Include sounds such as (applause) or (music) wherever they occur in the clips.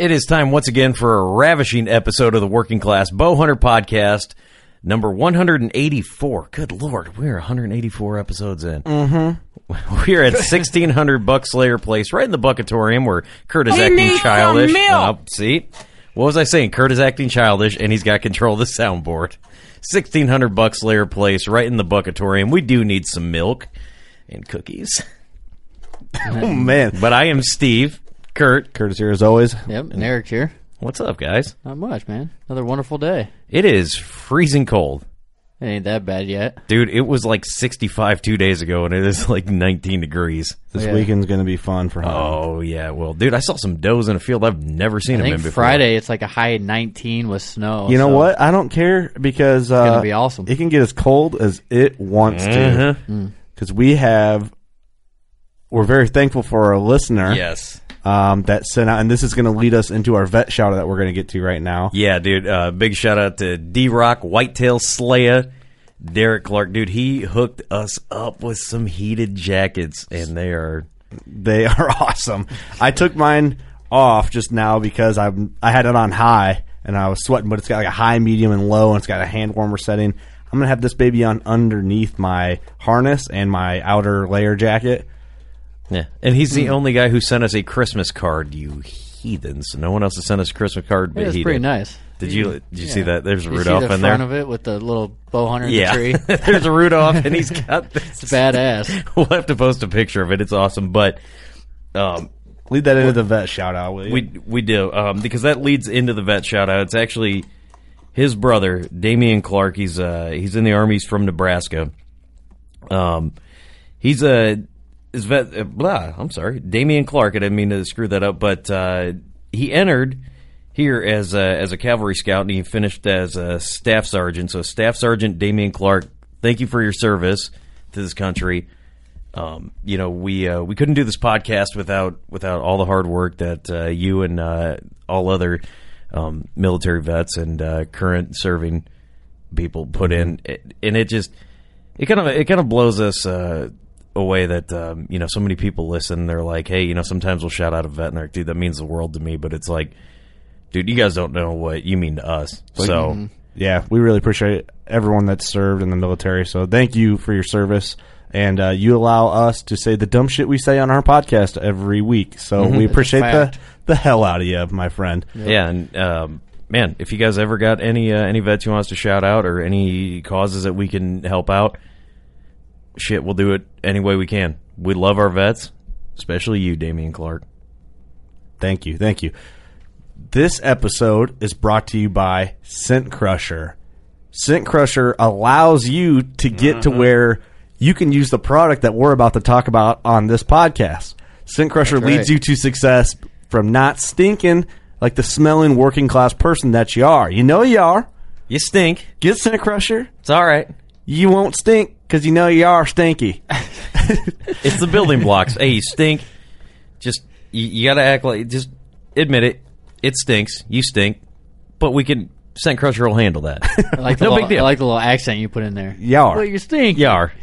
It is time once again for a ravishing episode of the Working Class Bow Hunter Podcast, number 184. Good Lord, we're 184 episodes in. Mm-hmm. (laughs) We're at 1600 Buckslayer Place, right in the Buckatorium, where Kurt is acting childish. Uh, see? What was I saying? Kurt is acting childish, and he's got control of the soundboard. 1600 Buckslayer Place, right in the Buckatorium. We do need some milk and cookies. Oh, man. But I am Steve. Kurt, Kurt is here as always. Yep, and Eric's here. what's up, guys? Not much, man. Another wonderful day. It is freezing cold. It ain't that bad yet. Dude, it was like 65 two days ago, and it is (laughs) like 19 degrees. This Yeah. weekend's going to be fun for hunting. Oh, yeah. Well, dude, I saw some does in a field I've never seen I them in think before. Friday it's like a high 19 with snow. You know so- what? I don't care because uh, gonna be awesome. It can get as cold as it wants Uh-huh. to. Because we have, we're very thankful for our listener Yes. Um, that sent out, and this is going to lead us into our vet shout out that we're going to get to right now. Yeah, dude. Uh, big shout out to D Rock, Whitetail Slayer, Derek Clark. Dude, he hooked us up with some heated jackets, and they are. They are (laughs) awesome. I took mine off just now because I'm I had it on high and I was sweating, but it's got like a high, medium, and low, and it's got a hand warmer setting. I'm gonna have this baby on underneath my harness and my outer layer jacket. Yeah. And he's Hmm. the only guy who sent us a Christmas card, you heathens. No one else has sent us a Christmas card but It was he pretty did. nice. Did you did you see Yeah. that? There's You see Rudolph the in front of it with the little bow hunter in Yeah, the tree. (laughs) there's a Rudolph, and he's (laughs) got this. It's badass. (laughs) We'll have to post a picture of it. It's awesome, but um, Lead that into the vet shout out, will you? we we do um, because that leads into the vet shout out. It's actually his brother, Damian Clark. He's uh he's in the army. He's from Nebraska. Um, he's a his vet. Uh, blah. I'm sorry, Damian Clark. I didn't mean to screw that up, but uh, he entered here as a, as a cavalry scout, and he finished as a staff sergeant. So, Staff Sergeant Damian Clark, thank you for your service to this country. Um, you know, we uh, we couldn't do this podcast without without all the hard work that uh, you and uh, all other um, military vets and uh, current serving people put in, and it just it kind of it kind of blows us uh, away that um, you know so many people listen. They're like, hey, you know, sometimes we'll shout out a vet, and they're like, dude, that means the world to me. But it's like, dude, you guys don't know what you mean to us. So yeah, we really appreciate everyone that's served in the military. So thank you for your service. And uh, you allow us to say the dumb shit we say on our podcast every week. So Mhm. we appreciate the, the hell out of you, my friend. Yeah, and um, man, if you guys ever got any uh, any vets you want us to shout out or any causes that we can help out, shit, we'll do it any way we can. We love our vets, especially you, Damian Clark. Thank you. Thank you. This episode is brought to you by Scent Crusher. Scent Crusher allows you to get to mm-hmm. where you can use the product that we're about to talk about on this podcast. Scent Crusher That's leads you to success from not stinking like the smelling working class person that you are. You know you are. You stink. Get Scent Crusher. It's all right. You won't stink because you know you are stinky. (laughs) It's the building blocks. Hey, you stink. Just you, you got to act like just admit it. It stinks. You stink. But we can Scent Crusher will handle that. (laughs) I like the no little, big deal. I like the little accent you put in there. Yar. Well, you stink. Yar. (laughs)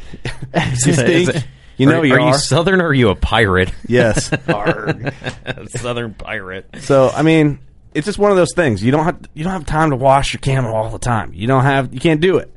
You stink. You know are, you are are. you Southern or are you a pirate? Yes. Arrgh. Southern pirate. So I mean, it's just one of those things. You don't have you don't have time to wash your camo all the time. You don't have you can't do it.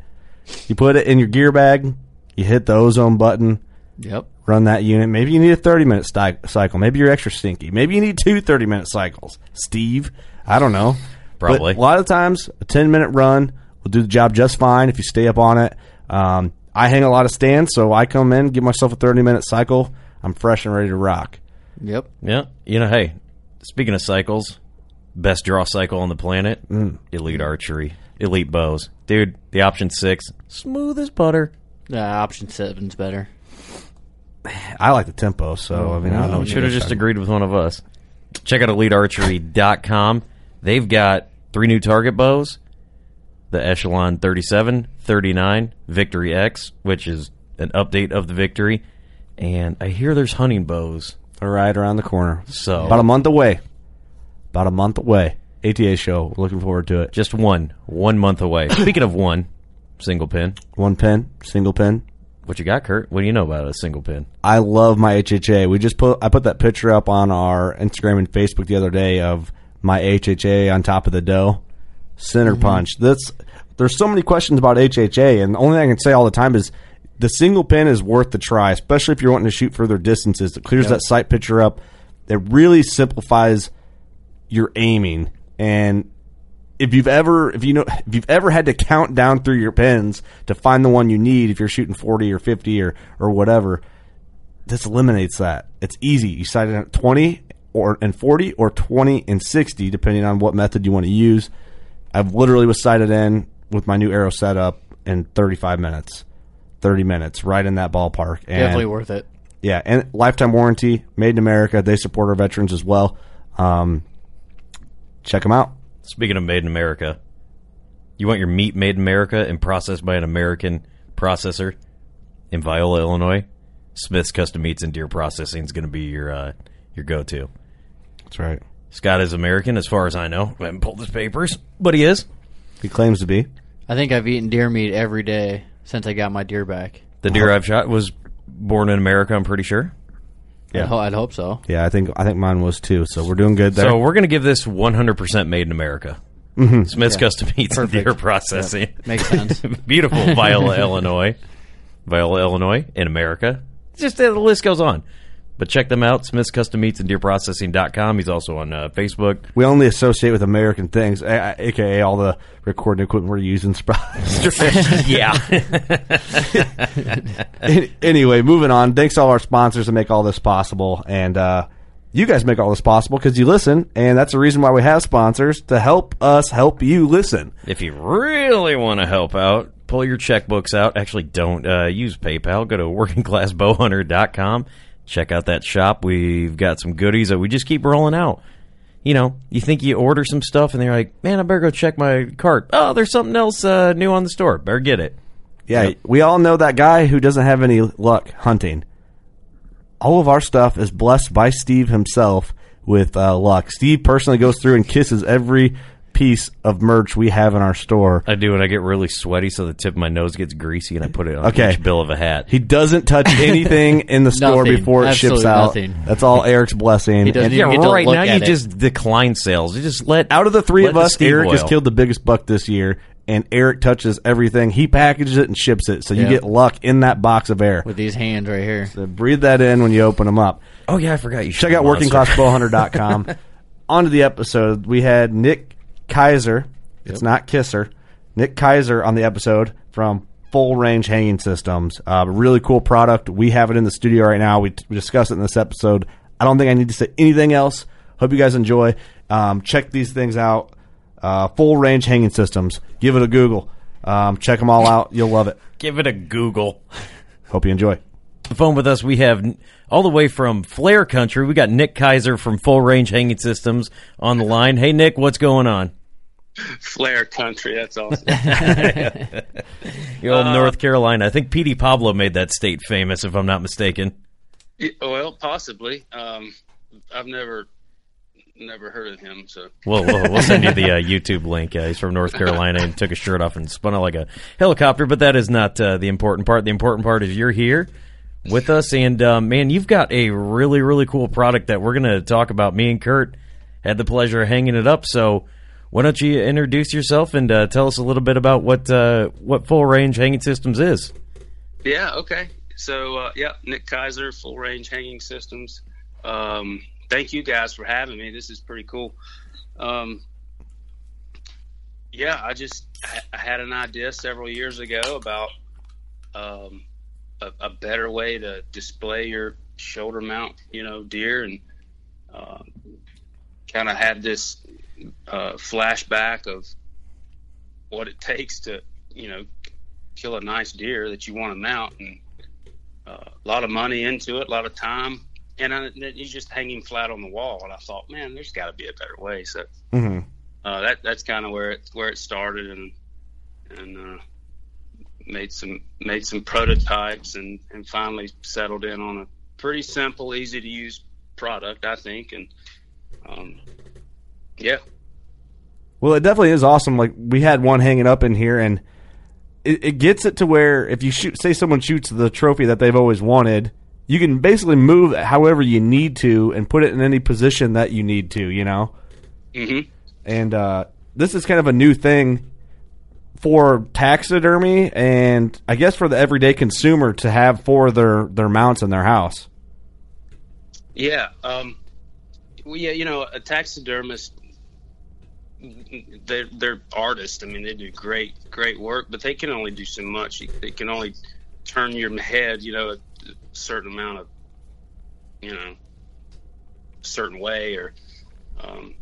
You put it in your gear bag. You hit the ozone button. Yep. Run that unit. Maybe you need a thirty minute sti- cycle. Maybe you're extra stinky. Maybe you need two 30 minute cycles. Steve, I don't know. Probably. But a lot of times, a ten minute run will do the job just fine if you stay up on it. Um, I hang a lot of stands, so I come in, give myself a thirty minute cycle. I'm fresh and ready to rock. Yep. Yeah. You know, hey, speaking of cycles, best draw cycle on the planet, Mm. elite archery, elite bows. Dude, the option six, smooth as butter. Yeah, option seven's better. I like the tempo, so I mean, I don't know. Should have just agreed with one of us. Check out elitearchery.com. They've got three new target bows the Echelon 37, 39, Victory X, which is an update of the Victory. And I hear there's hunting bows. right around the corner. So About a month away. About a month away. ATA show. Looking forward to it. just one, one month away. (coughs) Speaking of one, single pin. One pin, single pin. What you got, Kurt? What do you know about a single pin? I love my HHA. We just put I put that picture up on our Instagram and Facebook the other day of my HHA on top of the doe. Center mm-hmm. punch. That's there's so many questions about HHA, and the only thing I can say all the time is the single pin is worth the try, especially if you're wanting to shoot further distances. It clears Yep. that sight picture up. It really simplifies your aiming and if you've ever if you know if you've ever had to count down through your pins to find the one you need if you're shooting 40 or 50 or or whatever this eliminates that it's easy you sight it at 20 or and 40 or 20 and 60 depending on what method you want to use i've literally was sighted in with my new arrow setup in 35 minutes 30 minutes right in that ballpark and Definitely worth it. yeah, and lifetime warranty, made in America. They support our veterans as well. Um, check them out. Speaking of made in America, you want your meat made in America and processed by an American processor in Viola, Illinois? Smith's Custom Meats and Deer Processing is going to be your uh, your go to. That's right. Scott is American, as far as I know. I haven't pulled his papers, but he is. He claims to be. I think I've eaten deer meat every day since I got my deer back. The deer I've shot was born in America. I'm pretty sure. I'd, ho- I'd hope so. Yeah, I think I think mine was too. So we're doing good there. So we're going to give this 100% made in America. Mhm. Smith's Yeah. Custom Meats and Perfect. Deer Processing. Yep. Makes sense. (laughs) Beautiful Viola, (laughs) Illinois. Viola, Illinois in America. Just uh, the list goes on. But check them out, Smith's Custom Meats and Deer Deerprocessing.com. He's also on uh, Facebook. we only associate with American things, a- a- aka all the recording equipment we're using. (laughs) (laughs) yeah. (laughs) Anyway, moving on. Thanks to all our sponsors that make all this possible, and uh, you guys make all this possible because you listen, and that's the reason why we have sponsors to help us help you listen. If you really want to help out, pull your checkbooks out. Actually, don't uh, use PayPal. Go to workingclassbowhunter.com. Check out that shop. We've got some goodies that we just keep rolling out. You know, you think you order some stuff and they're like, man, I better go check my cart. Oh, there's something else uh, new on the store. Better get it. Yeah, we all know that guy who doesn't have any luck hunting. All of our stuff is blessed by Steve himself with uh, luck. Steve personally goes through and kisses every piece of merch we have in our store. I do, and I get really sweaty, so the tip of my nose gets greasy, and I put it on Okay. each bill of a hat. He doesn't touch (laughs) anything in the store Nothing. before it ships out. nothing. That's all Eric's blessing. He doesn't And even yeah, right look now you it. just decline sales. You just let out of the three of us, steam Eric has killed the biggest buck this year, and Eric touches everything. He packages it and ships it, so you Yeah. get luck in that box of air. with these hands right here. So breathe that in when you open them up. Oh yeah, I forgot you. Check out workingclassbowhunter.com. (laughs) On to the episode. We had Nick Kaiser. It's not Kisser. Nick Kaiser on the episode from Full Range Hanging Systems. Uh, really cool product. We have it in the studio right now. We, we discussed it in this episode. I don't think I need to say anything else. Hope you guys enjoy. Um, check these things out. Uh, full Range Hanging Systems. Give it a Google. Um, check them all out. You'll love it. (laughs) Give it a Google. Hope you enjoy. the phone with us. We have all the way from Flair Country. We got Nick Kaiser from Full Range Hanging Systems on the line. Hey, Nick, what's going on? Flair country. That's awesome. (laughs) You're old Uh, North Carolina. I think Petey Pablo made that state famous, if I'm not mistaken. Well, possibly. Um, I've never, never heard of him. So We'll, we'll, we'll send you the uh, YouTube link. Uh, he's from North Carolina and took his shirt off and spun out like a helicopter, but that is not uh, the important part. The important part is you're here with us, and uh, man, you've got a really, really cool product that we're going to talk about. Me and Kurt had the pleasure of hanging it up, so why don't you introduce yourself and uh, tell us a little bit about what uh, what Full Range Hanging Systems is? yeah, okay. So uh, yeah, Nick Kaiser, Full Range Hanging Systems. Um, thank you guys for having me. This is pretty cool. Um, yeah, I just I had an idea several years ago about um, a, a better way to display your shoulder mount, you know, deer, and uh, kind of had this uh, flashback of what it takes to, you know, kill a nice deer that you want to mount, and uh, a lot of money into it, a lot of time, and I, you just hanging flat on the wall. And I thought, man, there's got to be a better way. So Mm-hmm. uh, that that's kind of where it where it started, and and uh, made some made some prototypes, and and finally settled in on a pretty simple, easy to use product, I think, and um, yeah, Well, it definitely is awesome. Like we had one hanging up in here, and it, it gets it to where if you shoot, say someone shoots the trophy that they've always wanted, you can basically move it however you need to and put it in any position that you need to. You know, hmm and uh, this is kind of a new thing for taxidermy, and I guess for the everyday consumer to have for their their mounts in their house. Yeah. Um, well, yeah, you know, a taxidermist, they're, they're artists. I mean, they do great, great work, but they can only do so much. They can only turn your head, you know, a certain amount of, you know, certain way or, um,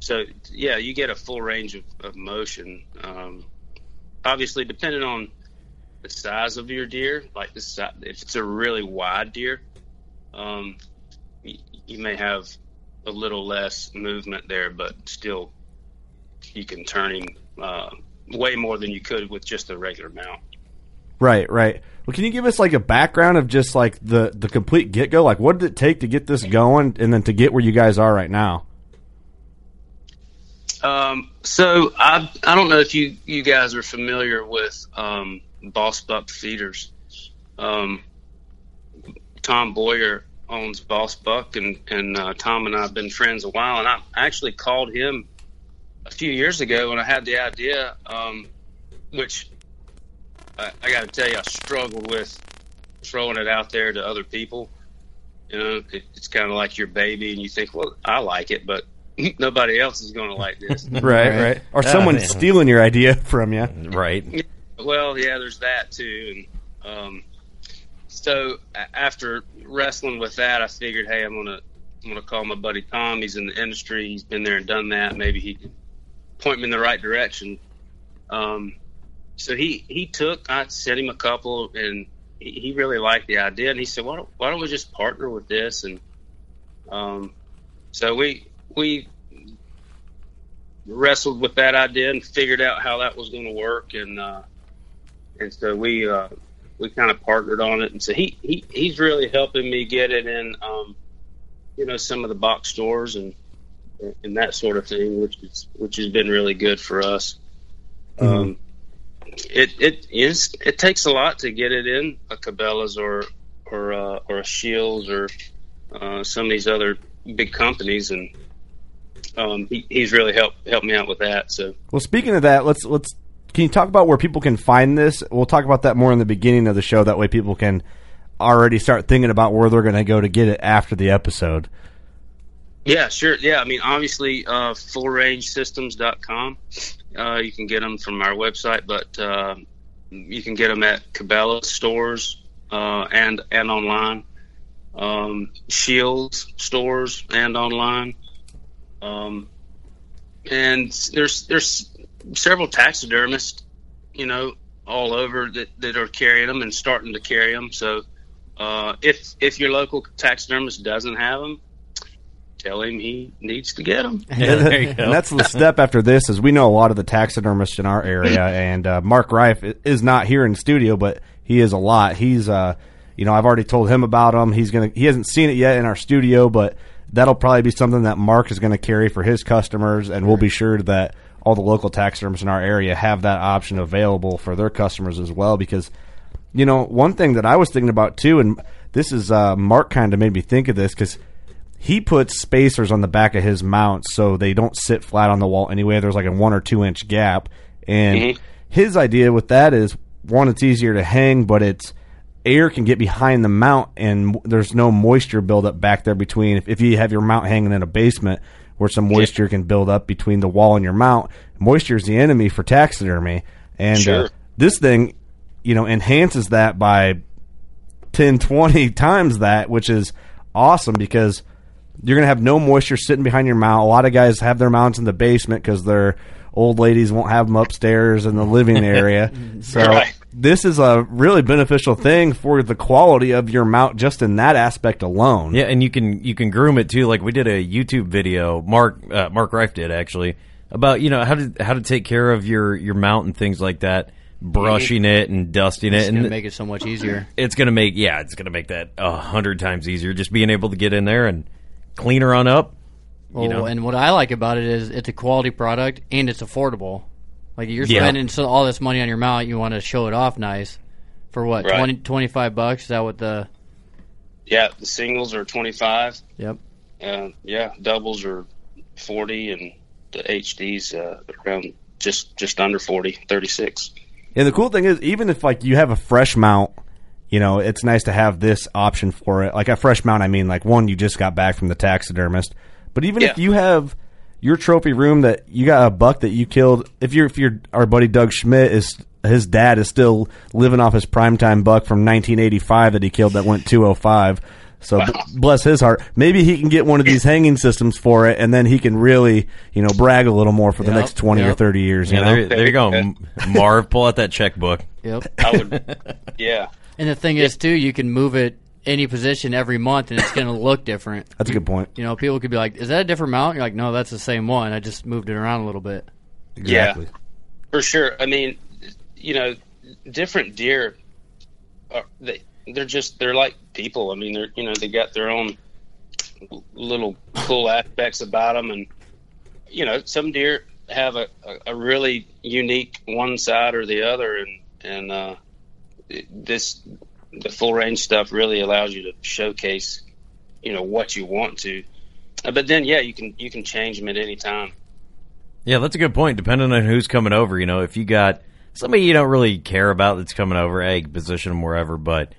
so yeah, you get a full range of, of motion. Um, obviously, depending on the size of your deer, like if it's a really wide deer, um, y- you may have a little less movement there, but still you can turn him uh, way more than you could with just a regular mount. Right, right. Well, can you give us like a background of just like the the complete get go? Like, what did it take to get this going, and then to get where you guys are right now? Um, so I I don't know if you you guys are familiar with um, Boss Buck feeders. Um, Tom Boyer owns Boss Buck, and and uh, Tom and I have been friends a while. And I actually called him a few years ago when I had the idea, um, which I, I got to tell you, I struggled with throwing it out there to other people. You know, it, it's kind of like your baby, and you think, well, I like it, but (laughs) nobody else is going to like this. (laughs) Right, right. Or Ah, someone's man. stealing your idea (laughs) from you. Right. Well, yeah, there's that too, and um, so after wrestling with that, I figured, hey, I'm gonna I'm gonna call my buddy Tom. He's in the industry. He's been there and done that. Maybe he can point me in the right direction. Um, so he he took. I sent him a couple, and he, he really liked the idea. And he said, why don't why don't we just partner with this? And um, so we we wrestled with that idea and figured out how that was going to work and uh and so we uh we kind of partnered on it and so he, he he's really helping me get it in um you know some of the box stores and and that sort of thing, which is which has been really good for us. Mm-hmm. Um, it it is it takes a lot to get it in a Cabela's or or uh, or a Scheels or uh, some of these other big companies, and um, he, he's really helped helped me out with that. So Well, speaking of that, let's let's can you talk about where people can find this? We'll talk about that more in the beginning of the show. That way, people can already start thinking about where they're going to go to get it after the episode. Yeah, sure. Yeah, I mean, obviously, uh, fullrangesystems.com. Uh, you can get them from our website, but uh, you can get them at Cabela stores uh, and and online, um, Scheels stores and online, um, and there's there's several taxidermists, you know, all over that, that are carrying them and starting to carry them. So uh, if if your local taxidermist doesn't have them, tell him he needs to get (laughs) them. and that's the step after this is we know a lot of the taxidermists in our area (laughs) and uh, mark reif is not here in studio but he is a lot. He's uh you know i've already told him about him. He's gonna he hasn't seen it yet in our studio but that'll probably be something that mark is going to carry for his customers and we'll be sure. that all the local taxidermists in our area have that option available for their customers as well because you know one thing that i was thinking about too and this is uh mark kind of made me think of this because he puts spacers on the back of his mount so they don't sit flat on the wall anyway. There's like a one or two inch gap, and Mhm. his idea with that is one, it's easier to hang, but it's air can get behind the mount, and there's no moisture buildup back there between. If, if you have your mount hanging in a basement where some moisture can build up between the wall and your mount, moisture is the enemy for taxidermy, and uh, this thing, you know, enhances that by 10, 20 times that, which is awesome because you're going to have no moisture sitting behind your mount. A lot of guys have their mounts in the basement because their old ladies won't have them upstairs in the living (laughs) area. so Right. this is a really beneficial thing for the quality of your mount just in that aspect alone. Yeah, and you can you can groom it too. Like we did a YouTube video, Mark uh, Mark Reif did actually about you know how to how to take care of your your mount and things like that, brushing it and dusting It's it, gonna and make it so much easier. it's gonna make yeah, it's gonna make that a hundred times easier. Just being able to get in there and clean her on up. Well, you know, and what I like about it is it's a quality product and it's affordable. Like you're Yeah. spending so all this money on your mount, you want to show it off nice for what Right. twenty twenty five 20, 25 bucks? Is that what the? Yeah, the singles are 25. Yep. Uh, yeah, doubles are 40, and the HDs uh, around just just under 40, 36. And the cool thing is, even if like you have a fresh mount, you know, it's nice to have this option for it. Like a fresh mount, I mean, like one you just got back from the taxidermist. But even if you have your trophy room that you got a buck that you killed, if you're if you're our buddy Doug Schmidt is his dad is still living off his primetime buck from 1985 that he killed that went 205. So b- bless his heart. Maybe he can get one of these hanging systems for it, and then he can really, you know, brag a little more for the Yep, next 20 or 30 years. You yeah, know? there, there you go, (laughs) Marv. Pull out that checkbook. Yep. I would, (laughs) yeah. And the thing is too, you can move it any position every month, and it's going (coughs) to look different. That's a good point. You know, people could be like, "Is that a different mount?" You're like, "No, that's the same one. I just moved it around a little bit." Exactly. For sure. I mean, you know, different deer, are, they they're just they're like people. I mean, they're you know they got their own little cool (laughs) aspects about them, and you know some deer have a, a, a really unique one side or the other, and and uh, this the full range stuff really allows you to showcase you know what you want to. Uh, But then, yeah, you can you can change them at any time. Yeah, that's a good point. Depending on who's coming over, you know, if you got somebody you don't really care about that's coming over, hey, position them wherever. But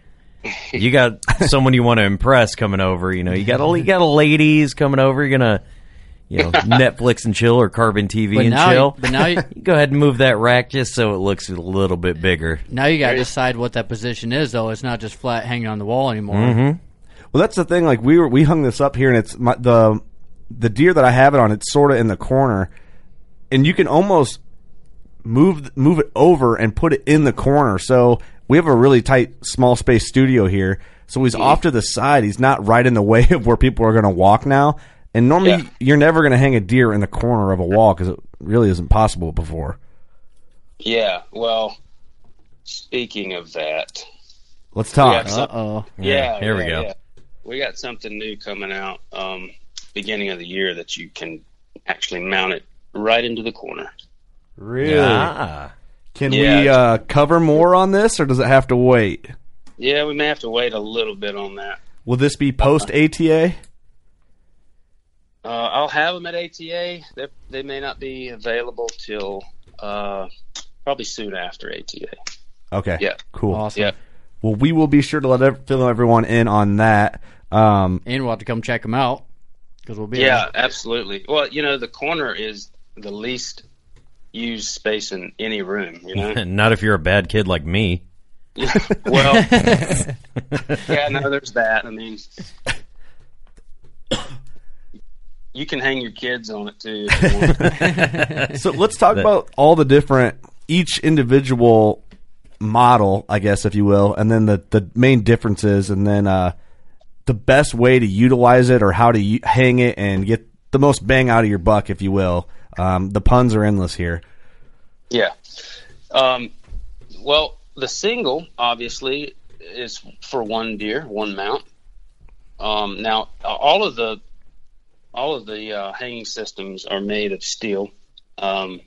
you got (laughs) someone you want to impress coming over, you know, you got a you got a ladies coming over. You're gonna, you know, (laughs) Netflix and chill or Carbon TV But and now- chill. but now you- (laughs) go ahead and move that rack just so it looks a little bit bigger. Now you got to decide what that position is, though. It's not just flat hanging on the wall anymore. Mm-hmm. Well, that's the thing. Like we were, we hung this up here, and it's my, the the deer that I have it on. It's sort of in the corner, and you can almost move move it over and put it in the corner. So we have a really tight, small space studio here. So he's off to the side. He's not right in the way (laughs) of where people are going to walk now. And normally, Yeah. you're never going to hang a deer in the corner of a wall because it really isn't possible before. Yeah. Well, speaking of that, Let's talk. Some- Uh oh. yeah, here we yeah, go. yeah. We got something new coming out. Um, beginning of the year that you can actually mount it right into the corner. Really? Ah. Can Yeah. we uh, cover more on this, or does it have to wait? Yeah, we may have to wait a little bit on that. Will this be post ATA? Uh, I'll have them at ATA. They they may not be available till uh, probably soon after ATA. Okay. Yeah. Cool. Awesome. Yeah. Well, we will be sure to let fill everyone in on that. Um, And we'll have to come check them out because we'll be Yeah, absolutely. Well, you know, the corner is the least used space in any room. You know. (laughs) Not if you're a bad kid like me. (laughs) well, (laughs) yeah, no, there's that. I mean, (coughs) (coughs) you can hang your kids on it too. If you want. (laughs) so let's talk about all the different each individual model, I guess, if you will, and then the the main differences, and then uh, the best way to utilize it or how to u- hang it and get the most bang out of your buck, if you will. Um, the puns are endless here. Yeah. Um, well, the single obviously is for one deer, one mount. Um, now, all of the all of the uh, hanging systems are made of steel. Um,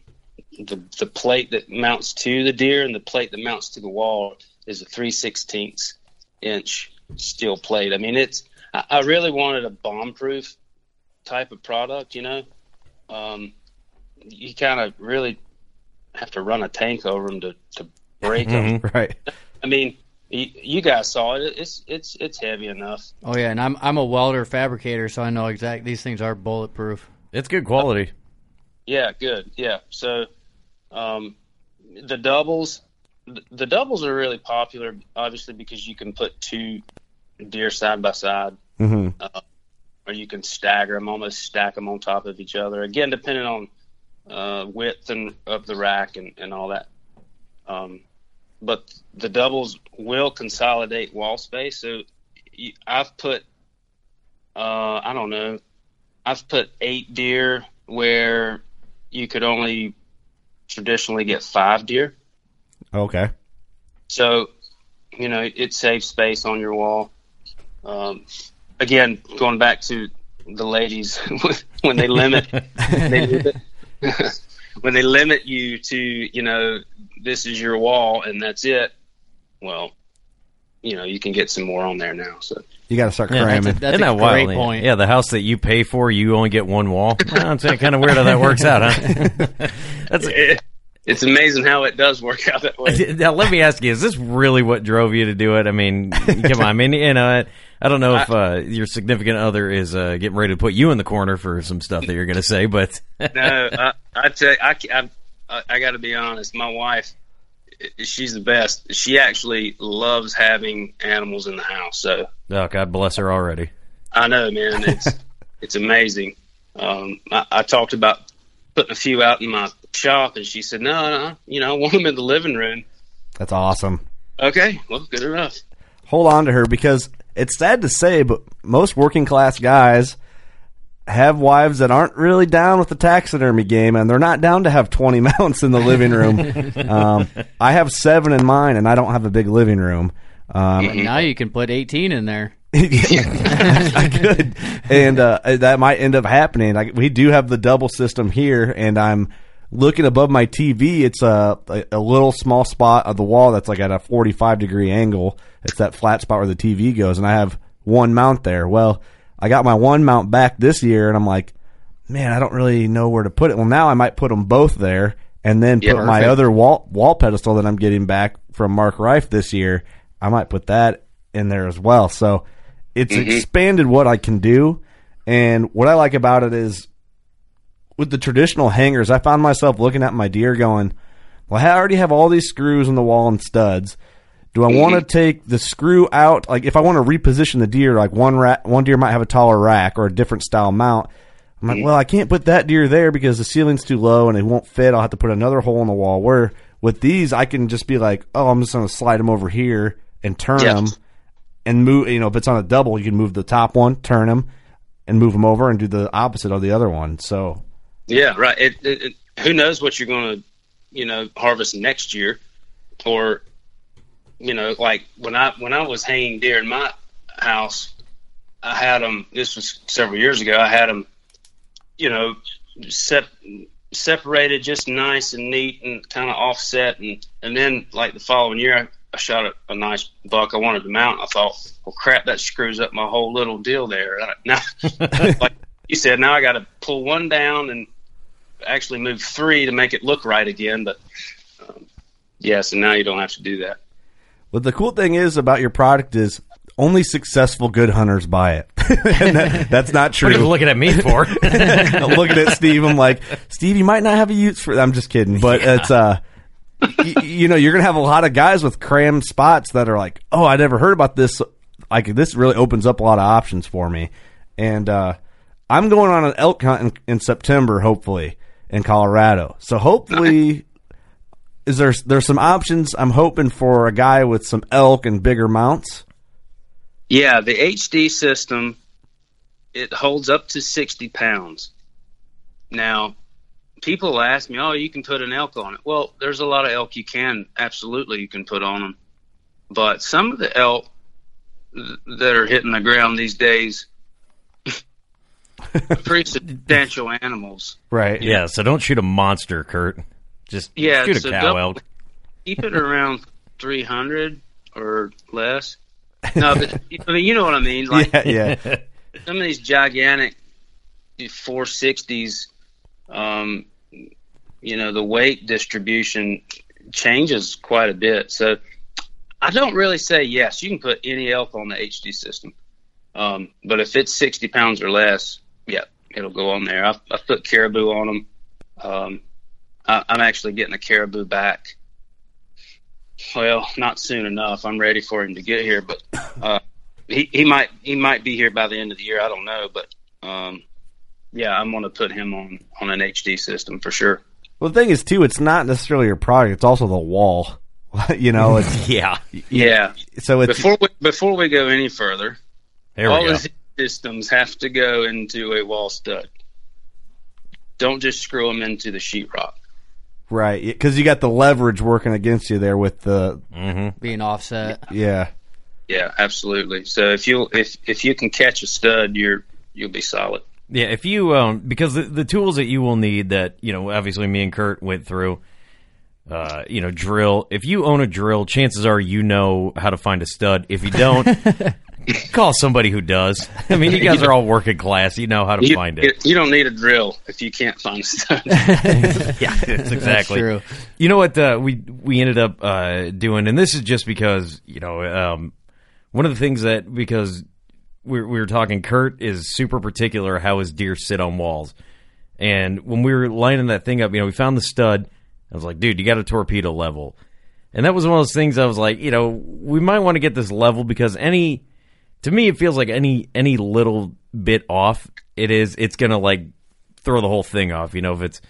the the plate that mounts to the deer and the plate that mounts to the wall is a three sixteenths inch steel plate. I mean, it's I, I really wanted a bomb proof type of product. You know, um, you kind of really have to run a tank over them to, to break them. (laughs) Right. I mean, you, you guys saw it. It's it's it's heavy enough. Oh yeah, and I'm I'm a welder fabricator, so I know exact these things are bulletproof. It's good quality. Yeah, good. Yeah. So, um, the doubles, th- the doubles are really popular, obviously because you can put two deer side by side, Mm-hmm. uh, or you can stagger them, almost stack them on top of each other. Again, depending on uh, width and of the rack and, and all that. Um, but the doubles will consolidate wall space. So you, I've put, uh, I don't know, I've put eight deer where you could only traditionally get five deer. Okay. So, you know, it saves space on your wall. Um, again, going back to the ladies, (laughs) when they limit, they (laughs) limit (laughs) when they limit you to, you know, this is your wall and that's it. Well, you know, you can get some more on there now. So You got to start Yeah, cramming. That's Isn't a that wild? point. Yeah, the house that you pay for, you only get one wall. (laughs) Well, it's kind of weird how that works out, huh? (laughs) That's it, it's amazing how it does work out that way. (laughs) now. Let me ask you: Is this really what drove you to do it? I mean, come on. I mean, you know, I, I don't know if uh, your significant other is uh, getting ready to put you in the corner for some stuff that you're going to say, but (laughs) no, I, I tell you, I, I, I, I got to be honest. My wife, she's the best. She actually loves having animals in the house. So oh, God bless her already. I know, man. It's (laughs) it's amazing. Um, I, I talked about putting a few out in my shop, and she said, "No, no, you know, I want them in the living room." That's awesome. Okay, well, good enough. Hold on to her because it's sad to say, but most working class guys have wives that aren't really down with the taxidermy game, and they're not down to have 20 (laughs) mounts in the living room. um, I have seven in mine, and I don't have a big living room. Um, now you can put 18 in there. (laughs) I could, and uh, that might end up happening. Like we do have the double system here, and I'm looking above my TV. It's a a little small spot of the wall that's like at a 45 degree angle. It's that flat spot where the TV goes, and I have one mount there. Well, I got my one mount back this year, and I'm like, man, I don't really know where to put it. Well, now I might put them both there, and then put Yeah, my other wall wall pedestal that I'm getting back from Mark Reif this year. I might put that in there as well. So it's Mhm. expanded what I can do, and what I like about it is with the traditional hangers. I found myself looking at my deer going, "Well, I already have all these screws in the wall and studs." Do I want to mm-hmm. take the screw out? Like, if I want to reposition the deer, like one ra- one deer might have a taller rack or a different style mount. I'm like, mm-hmm. well, I can't put that deer there because the ceiling's too low and it won't fit. I'll have to put another hole in the wall. Where with these, I can just be like, oh, I'm just going to slide them over here and turn Yeah. them and move. You know, if it's on a double, you can move the top one, turn them, and move them over and do the opposite of the other one. So Yeah, right. It, it, it, who knows what you're going to, you know, harvest next year, or, you know, like when I when I was hanging deer in my house, I had them. This was several years ago. I had them, you know, set separated just nice and neat and kind of offset, and and then like the following year, I, I shot a, a nice buck. I wanted to mount. I thought, well, crap, that screws up my whole little deal there. (laughs) Now, (laughs) like you said, now I got to pull one down and actually move three to make it look right again. But um, yeah, so now you don't have to do that. But the cool thing is about your product is only successful good hunters buy it. (laughs) and that, that's not true. What are you looking at me for? (laughs) Looking at Steve. I'm like, Steve, you might not have a use for. I'm just kidding, but Yeah. it's uh, y- you know, you're gonna have a lot of guys with cram spots that are like, oh, I never heard about this. Like this really opens up a lot of options for me, and uh, I'm going on an elk hunt in, in September, hopefully in Colorado. So hopefully. Is there there's some options? I'm hoping for a guy with some elk and bigger mounts. Yeah, the HD system it holds up to 60 pounds. Now, people ask me, "Oh, you can put an elk on it." Well, there's a lot of elk you can absolutely you can put on them, but some of the elk that are hitting the ground these days pretty substantial animals. Right. Yeah. So don't shoot a monster, Kurt. Just Yeah, shoot a so cow double- elk. Keep it around 300 or less. No, but I mean, you know what I mean. Like, (laughs) yeah, yeah. some of these gigantic 460s, um, you know, the weight distribution changes quite a bit. So I don't really say yes. You can put any elk on the HD system, um, but if it's 60 pounds or less, yeah, it'll go on there. I've, I've put caribou on them. Um, I, I'm actually getting a caribou back. Well, not soon enough. I'm ready for him to get here, but uh, he he might he might be here by the end of the year. I don't know, but um, yeah, I'm going to put him on on an HD system for sure. Well, the thing is, too, it's not necessarily your product; it's also the wall. (laughs) you know, it's (laughs) yeah, Yeah. So it's before we, before we go any further, There we all go. of these systems have to go into a wall stud. Don't just screw them into the sheetrock. right because you got the leverage working against you there with the being offset. yeah. Yeah, absolutely. So if you if if you can catch a stud, you're you'll be solid. Yeah, if you um because the, the tools that you will need that you know obviously me and Kurt went through, uh you know drill. If you own a drill, chances are you know how to find a stud. If you don't, (laughs) call somebody who does. I mean, you guys are all working class. You know how to You, find it. you don't need a drill if you can't find a stud. (laughs) yeah, (laughs) that's exactly true. You know what uh, we we ended up uh, doing, and this is just because you know um, one of the things that because we we were talking, Kurt is super particular how his deer sit on walls, and when we were lining that thing up, you know, we found the stud. I was like, dude, you got a torpedo level, and that was one of those things. I was like, you know, we might want to get this level because any to me it feels like any any little bit off it is it's gonna like throw the whole thing off you know if it's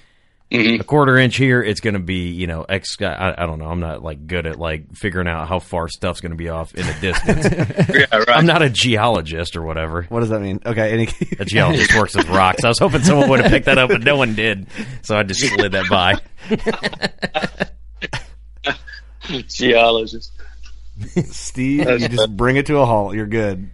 Mm-hmm. a quarter inch here it's gonna be you know x I, I don't know i'm not like good at like figuring out how far stuff's gonna be off in the distance (laughs) yeah, right. i'm not a geologist or whatever What does that mean? Okay, any (laughs) a geologist works with rocks i was hoping someone would have picked that up but no one did so i just slid that by (laughs) Geologist. Steve, you just bring it to a halt. You're good.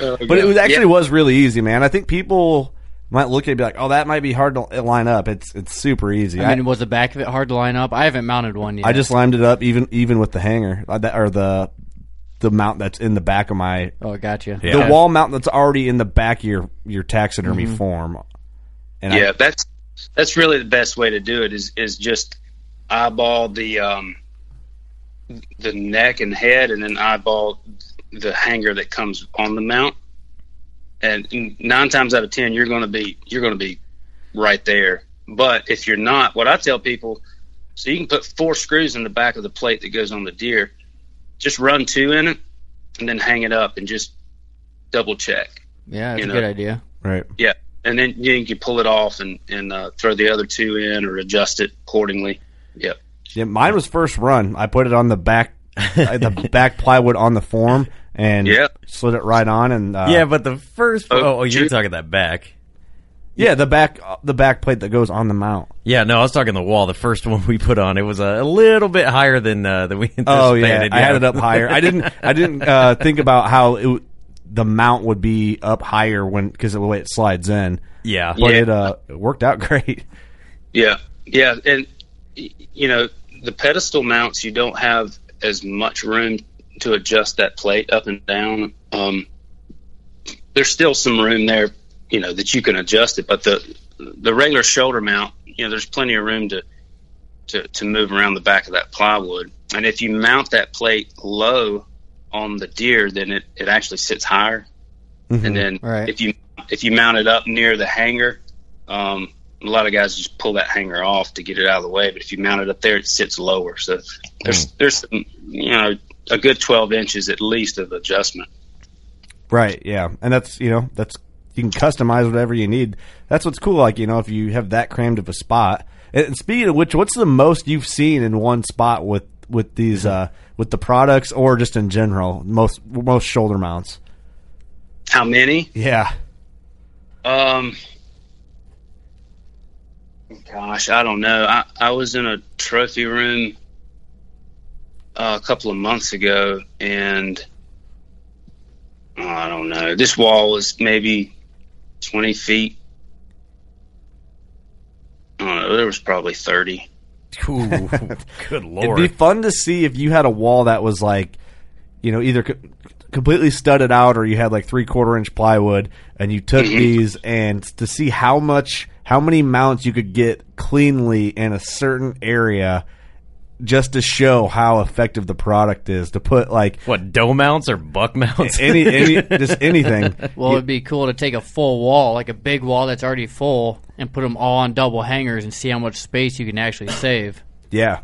Oh, but it was actually yeah. was really easy, man. I think people might look at it and be like, "Oh, that might be hard to line up." It's it's super easy. I mean, was the back of it hard to line up? I haven't mounted one yet. I just lined it up even even with the hanger uh, or the the mount that's in the back of my Oh, gotcha. the wall mount that's already in the back of your your taxidermy Mhm. form. And I- yeah, that's that's really the best way to do it is is just eyeball the um the neck and head and then eyeball the hanger that comes on the mount. And nine times out of ten you're gonna be you're gonna be right there. But if you're not, what I tell people so you can put four screws in the back of the plate that goes on the deer, just run two in it and then hang it up and just double check. Yeah, that's You a know. good idea. Right. Yeah, and then you can pull it off and and uh, throw the other two in or adjust it accordingly. Yep. Yeah, mine was first run. I put it on the back, (laughs) the back plywood on the form, and Yep. slid it right on. And uh, yeah but the first Oh, oh, oh you're talking that back yeah, the back, the back plate that goes on the mount. yeah, no, I was talking the wall. The first (laughs) one we put on, it was a, a little bit higher than uh, than we anticipated. (laughs) Oh yeah, I had it up higher. I didn't, I didn't uh, think about how it, the mount would be up higher when because of the way it slides in. Yeah, but Yeah. it uh it worked out (laughs) great. Yeah, yeah, and you know the pedestal mounts, you don't have as much room to adjust that plate up and down. Um, there's still some room there, you know, that you can adjust it, but the the regular shoulder mount, you know, there's plenty of room to to to move around the back of that plywood. And if you mount that plate low on the deer, then it, it actually sits higher. And then Right. if you if you mount it up near the hanger, um, a lot of guys just pull that hanger off to get it out of the way. But if you mount it up there, it sits lower. So there's there's some, you know a good 12 inches at least of adjustment. Right. Yeah, and that's you know that's you can customize whatever you need. That's what's cool. Like you know if you have that crammed of a spot. And speaking of which, what's the most you've seen in one spot with with these uh with the products or just in general most most shoulder mounts? How many? Yeah. Um, gosh, I don't know. I, I was in a trophy room uh, a couple of months ago, and I don't know. This wall was maybe twenty feet. I don't know. There was probably thirty. Ooh, (laughs) good lord! It'd be fun to see if you had a wall that was like, you know, either co- completely studded out or you had like three quarter inch plywood, and you took these and to see how much, how many mounts you could get cleanly in a certain area, just to show how effective the product is. To put like what doe mounts or buck mounts? any, any (laughs) just anything. Well, it'd be cool to take a full wall, like a big wall that's already full, and put them all on double hangers and see how much space you can actually save. Yeah,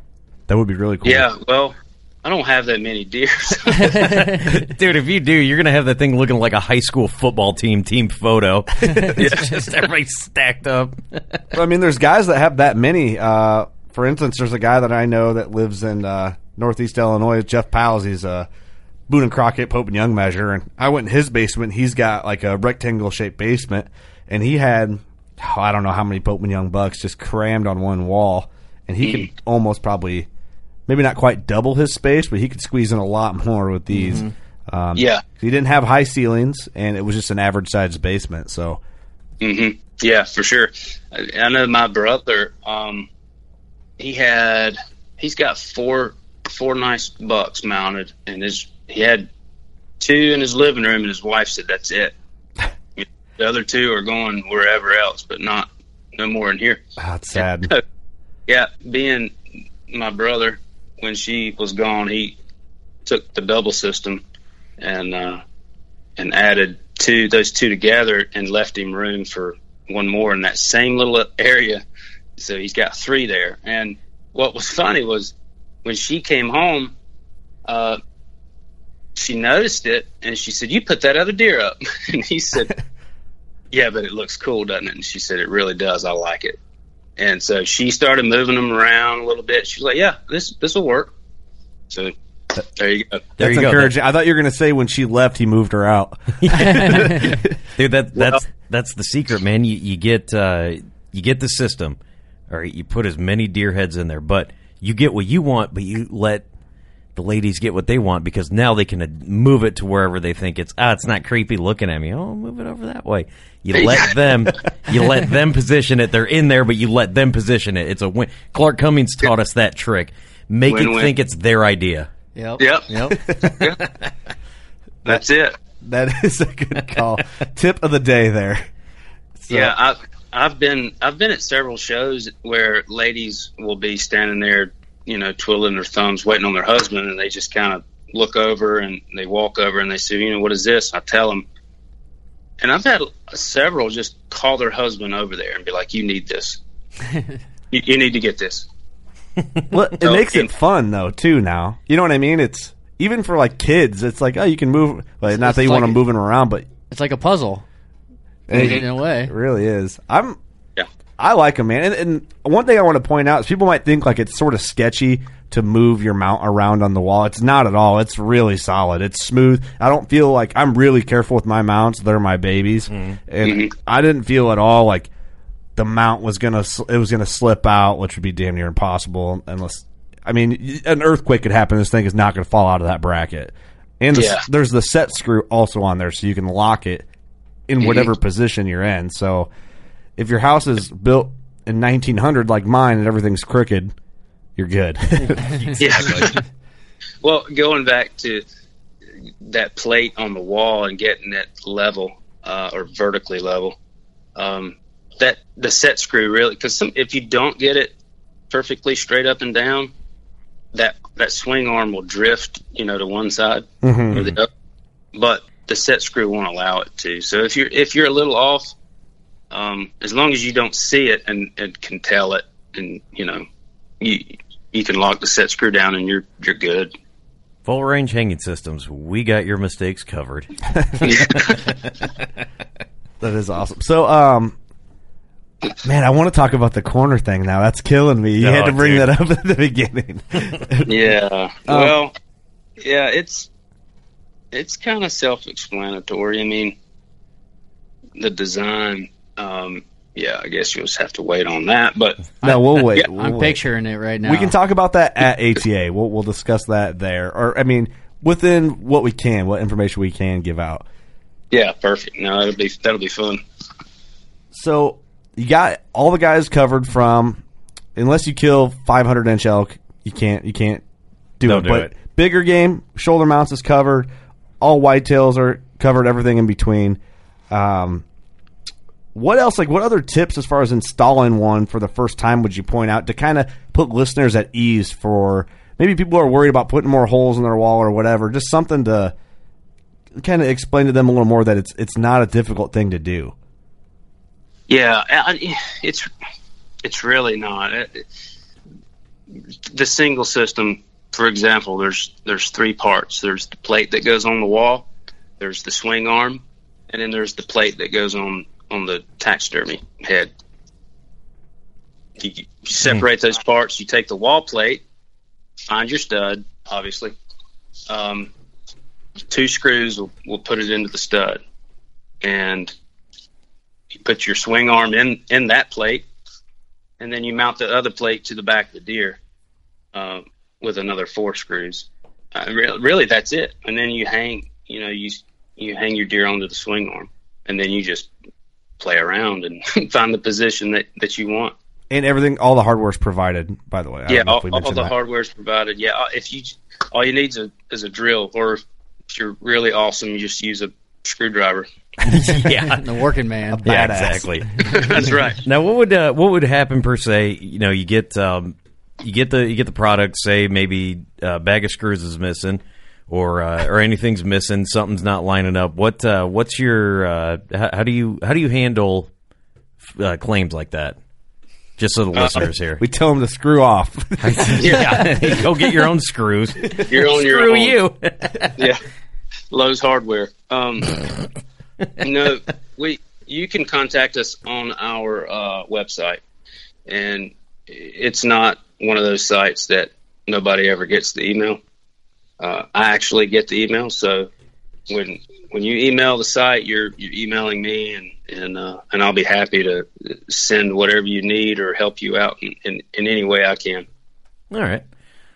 that would be really cool. Yeah. Well, I don't have that many deer. (laughs) Dude, if you do, you're gonna have that thing looking like a high school football team team photo. it's (laughs) just everybody stacked up. I mean, there's guys that have that many. Uh, for instance, there's a guy that I know that lives in uh, Northeast Illinois, Jeff Powell. He's a Boone and Crockett Pope and Young measure, and I went in his basement. He's got like a rectangle shaped basement, and he had oh, I don't know how many Pope and Young bucks just crammed on one wall, and he could almost probably maybe not quite double his space, but he could squeeze in a lot more with these. Um, Yeah. he didn't have high ceilings, and it was just an average sized basement. So hmm Yeah, for sure. I, I know my brother. Um, he had he's got four four nice bucks mounted, and his he had two in his living room, and his wife said that's it. (laughs) the other two are going wherever else, but not no more in here. that's sad. (laughs) Yeah, being my brother, when she was gone, he took the double system and uh, and added two those two together and left him room for one more in that same little area. So he's got three there. And what was funny was when she came home, uh, she noticed it and she said, "You put that other deer up," (laughs) and he said. (laughs) Yeah, but it looks cool, doesn't it? And she said, It really does. I like it. And so she started moving them around a little bit. She was like, "Yeah, this this will work." So there you go. That's encouraging. I thought you were going to say when she left, he moved her out. (laughs) Dude, that that's that's the secret, man. You you get uh, you get the system, all right. You put as many deer heads in there, but you get what you want, but you let the ladies get what they want because now they can uh, move it to wherever they think it's ah, it's not creepy looking at me. Oh, move it over that way. You (laughs) let them, you let them position it. They're in there, but you let them position it. It's a win. Clark Cummings taught us that trick. Make it Win-win. think it's their idea. Yep. Yep. Yep. (laughs) That's it. That is a good call. (laughs) Tip of the day there. So- Yeah, I, I've been I've been at several shows where ladies will be standing there, you know, twiddling their thumbs, waiting on their husband, and they just kind of look over and they walk over and they say, you know, what is this? I tell them, and I've had several just call their husband over there and be like, you need this, (laughs) you, you need to get this. Well, it So, makes and- it fun though too. Now you know what I mean. It's even for like kids. It's like oh, you can move. Well, not It's that you want like- to move them around, but It's like a puzzle. Hey, in a way. it really is. I'm. Yeah. I like them, man. And, and one thing I want to point out is people might think like it's sort of sketchy to move your mount around on the wall. It's not at all. It's really solid. It's smooth. I don't feel like I'm really careful with my mounts. They're my babies, mm-hmm. and mm-hmm. I didn't feel at all like the mount was gonna it was gonna slip out, which would be damn near impossible unless. I mean, an earthquake could happen. This thing is not going to fall out of that bracket. And the, Yeah. there's the set screw also on there, so you can lock it in whatever position you're in. So if your house is built in 1900 like mine and everything's crooked, you're good. (laughs) (laughs) Yeah. (laughs) well, going back to that plate on the wall and getting it level uh, or vertically level, um, that the set screw really because if you don't get it perfectly straight up and down, that that swing arm will drift, you know, to one side Mhm. or the other. But the set screw won't allow it to. So if you're if you're a little off, um, as long as you don't see it and, and can tell it, and you know, you you can lock the set screw down and you're you're good. Full range hanging systems. We got your mistakes covered. (laughs) (laughs) That is awesome. So, um, man, I want to talk about the corner thing now. That's killing me. You had Oh, to bring dude. that up (laughs) at the beginning. Yeah. Um, well, yeah, it's it's kind of self-explanatory. I mean, the design. Um, yeah, I guess you'll just have to wait on that. But (laughs) no, we'll wait. Yeah, We'll I'm wait. picturing it right now. We can talk about that at ATA. We'll we'll discuss that there, or I mean, within what we can, what information we can give out. yeah, perfect. No, that'll be that'll be fun. So you got all the guys covered from, unless you kill 500 inch elk, you can't you can't do Don't it. do but it. bigger game, shoulder mounts is covered. All whitetails are covered. Everything in between. Um, what else? Like, what other tips as far as installing one for the first time would you point out to kind of put listeners at ease for maybe people are worried about putting more holes in their wall or whatever? Just something to kind of explain to them a little more that it's it's not a difficult thing to do. Yeah, it's it's really not. It- The single system, for example, there's there's three parts. There's the plate that goes on the wall, there's the swing arm, and then there's the plate that goes on on the taxidermy head. You, separate those parts. You take the wall plate, find your stud, obviously. Um, two screws will, will put it into the stud, and you put your swing arm in in that plate, and then you mount the other plate to the back of the deer uh, with another four screws. Uh, really, really, that's it. And then you hang, you know, you you hang your deer onto the swing arm, and then you just play around and (laughs) find the position that that you want. And everything, all the hardware's provided. By the way, I yeah, don't know if all, all the that. hardware's provided. Yeah, uh, if you all you need is a is a drill, or if you're really awesome, you just use a screwdriver. (laughs) yeah, (laughs) the working man. Yeah, exactly. That's right. Now, what would uh, what would happen per se? You know, you get um, you get the you get the product. Say maybe a bag of screws is missing, or uh, or anything's missing. Something's not lining up. What uh, what's your uh, how, how do you how do you handle uh, claims like that? Just so the Uh, listeners here. We tell them to screw off. (laughs) yeah, (laughs) go get your own screws. You're on your Screw own. you. (laughs) yeah, Lowe's Hardware. Um, no, we you can contact us on our uh, website, and it's not one of those sites that nobody ever gets the email. Uh, I actually get the email, so when when you email the site, you're you're emailing me, and and uh, and I'll be happy to send whatever you need or help you out in, in, in any way I can. All right.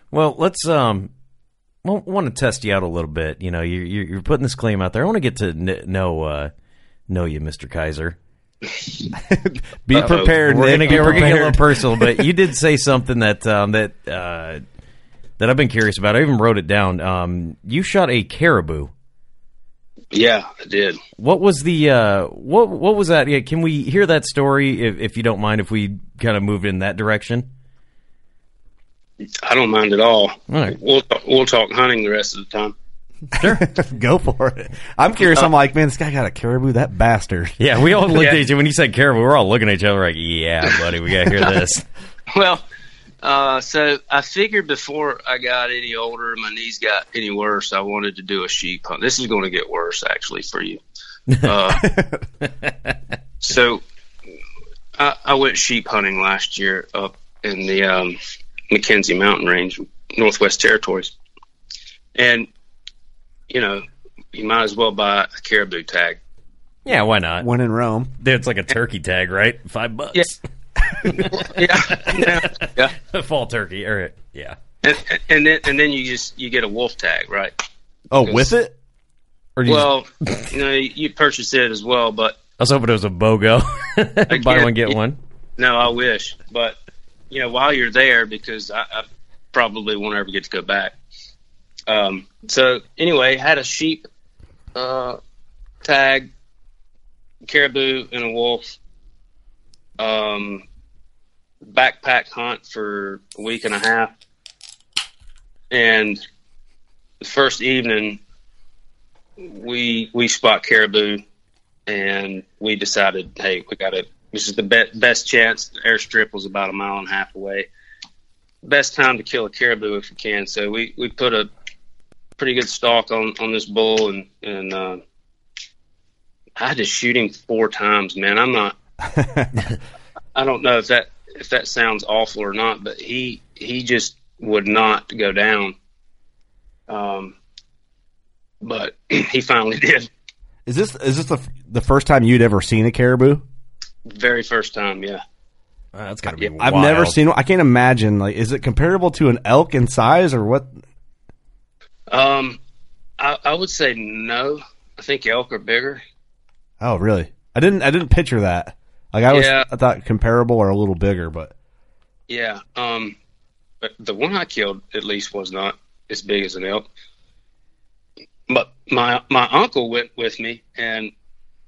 Well, let's um, want to test you out a little bit. You know, you're you're you're putting this claim out there. I want to get to know uh, know you, Mister Kaiser. (laughs) Be prepared. We're Nick. gonna get we're gonna get a little personal, but you did say (laughs) something that um, that uh, that I've been curious about. I even wrote it down. Um, you shot a caribou. Yeah, I did. What was the uh, what what was that? Yeah, can we hear that story if, if you don't mind if we kind of move in that direction? I don't mind at all. right. We'll we'll talk hunting the rest of the time. (laughs) Go for it. I'm curious. I'm like, man, this guy got a caribou. That bastard. Yeah, we all looked Yeah. at each other when you said caribou. We're all looking at each other like, yeah, buddy, we gotta hear (laughs) this. Well, uh, so I figured before I got any older and my knees got any worse, I wanted to do a sheep hunt. This is going to get worse actually for you. Uh, (laughs) so I, I went sheep hunting last year up in the um, Mackenzie Mountain Range, Northwest Territories, and you know you might as well buy a caribou tag. Yeah, why not? When in Rome, It's like a turkey tag, right? Five bucks. yeah, (laughs) yeah, yeah. Fall turkey, or yeah. and, and then and then you just you get a wolf tag, right? Oh, with it? Or do you well, you know, you purchase it as well, but I was hoping it was a BOGO. (laughs) Buy one, get one. No, I wish, but you know, while you're there, because I, I probably won't ever get to go back. Um, so anyway, had a sheep uh, tag, caribou, and a wolf. Um, backpack hunt for a week and a half, and the first evening we we spot caribou, and we decided, hey, we got to. This is the be- best chance. The airstrip was about a mile and a half away. Best time to kill a caribou if you can. So we we put a pretty good stalk on on this bull, and and uh, I had to shoot him four times. Man, I'm not. (laughs) I don't know if that if that sounds awful or not, but he he just would not go down. Um, but (clears throat) he finally did. Is this is this the the first time you'd ever seen a caribou? Very first time, yeah. Uh, that's gotta be. I've wild. never seen one. I can't imagine. Like, is it comparable to an elk in size or what? Um, I, I would say no. I think elk are bigger. Oh, really? I didn't. I didn't picture that. Like I was. Yeah. I thought comparable or a little bigger, but Yeah. Um, but the one I killed at least was not as big as an elk. But my my uncle went with me, and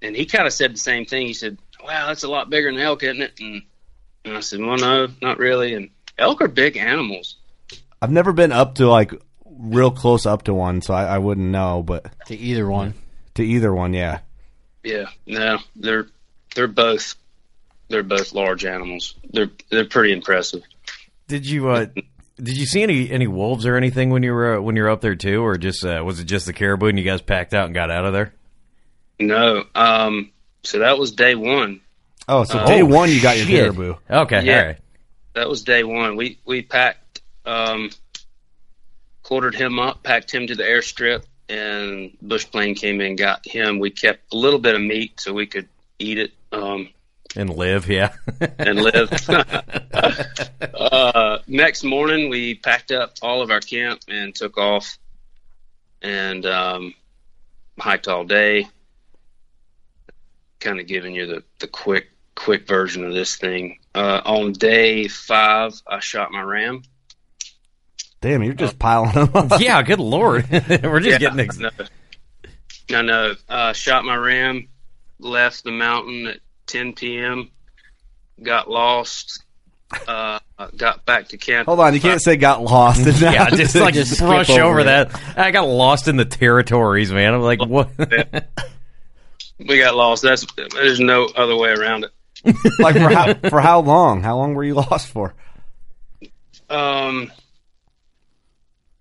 and he kind of said the same thing. He said, "Wow, that's a lot bigger than elk, isn't it?" And, and I said, "Well, no, not really." And elk are big animals. I've never been up to like real close up to one, so I, I wouldn't know. But to either one, to either one, yeah. Yeah, no, they're they're both they're both large animals. They're they're pretty impressive. Did you uh, did you see any any wolves or anything when you were uh, when you were up there too, or just uh, was it just the caribou and you guys packed out and got out of there? No, um, so that was day one. Oh, so Uh, day one you got your shit. caribou. Okay, Yeah. all right. That was day one. We we packed, um, quartered him up, packed him to the airstrip, and bush plane came in, got him. We kept a little bit of meat so we could eat it um, And live, yeah. (laughs) and live. (laughs) uh, next morning, we packed up all of our camp and took off, and um, hiked all day. Kind of giving you the the quick quick version of this thing. Uh, on day five, I shot my ram. Damn, you're just piling them up. (laughs) yeah, good lord, (laughs) we're just Yeah, getting ex- no, no, no. Uh, shot my ram, left the mountain at 10 p.m. Got lost. Uh, got back to camp. Hold on, you can't say got lost. yeah, now- just (laughs) like Just brush skip over over that. I got lost in the territories, man. I'm like, what? We got lost. That's there's no other way around it. like for how for how long? How long were you lost for? Um,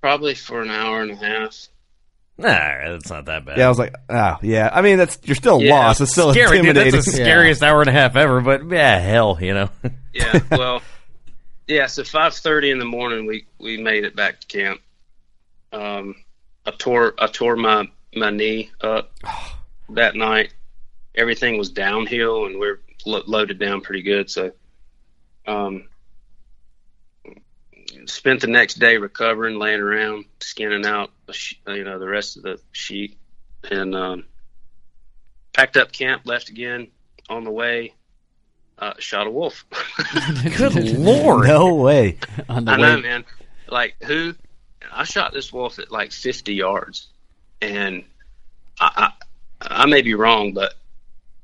probably for an hour and a half. nah, that's not that bad. Yeah, I was like, oh yeah. I mean, that's you're still Yeah, lost. It's still Scary, dude. intimidating. That's the scariest hour and a half ever. But yeah, hell, you know. (laughs) Yeah. Well, yeah. So 5:30 in the morning, we we made it back to camp. Um, I tore I tore my my knee up (sighs) that night. Everything was downhill, and we're lo- loaded down pretty good. So, um, spent the next day recovering, laying around, skinning out, the you know, the rest of the sheep, and um, packed up camp, left again. On the way, uh, shot a wolf. (laughs) Good lord. no way. on the I know, way. man. Like who? I shot this wolf at like 50 yards, and I I, I may be wrong, but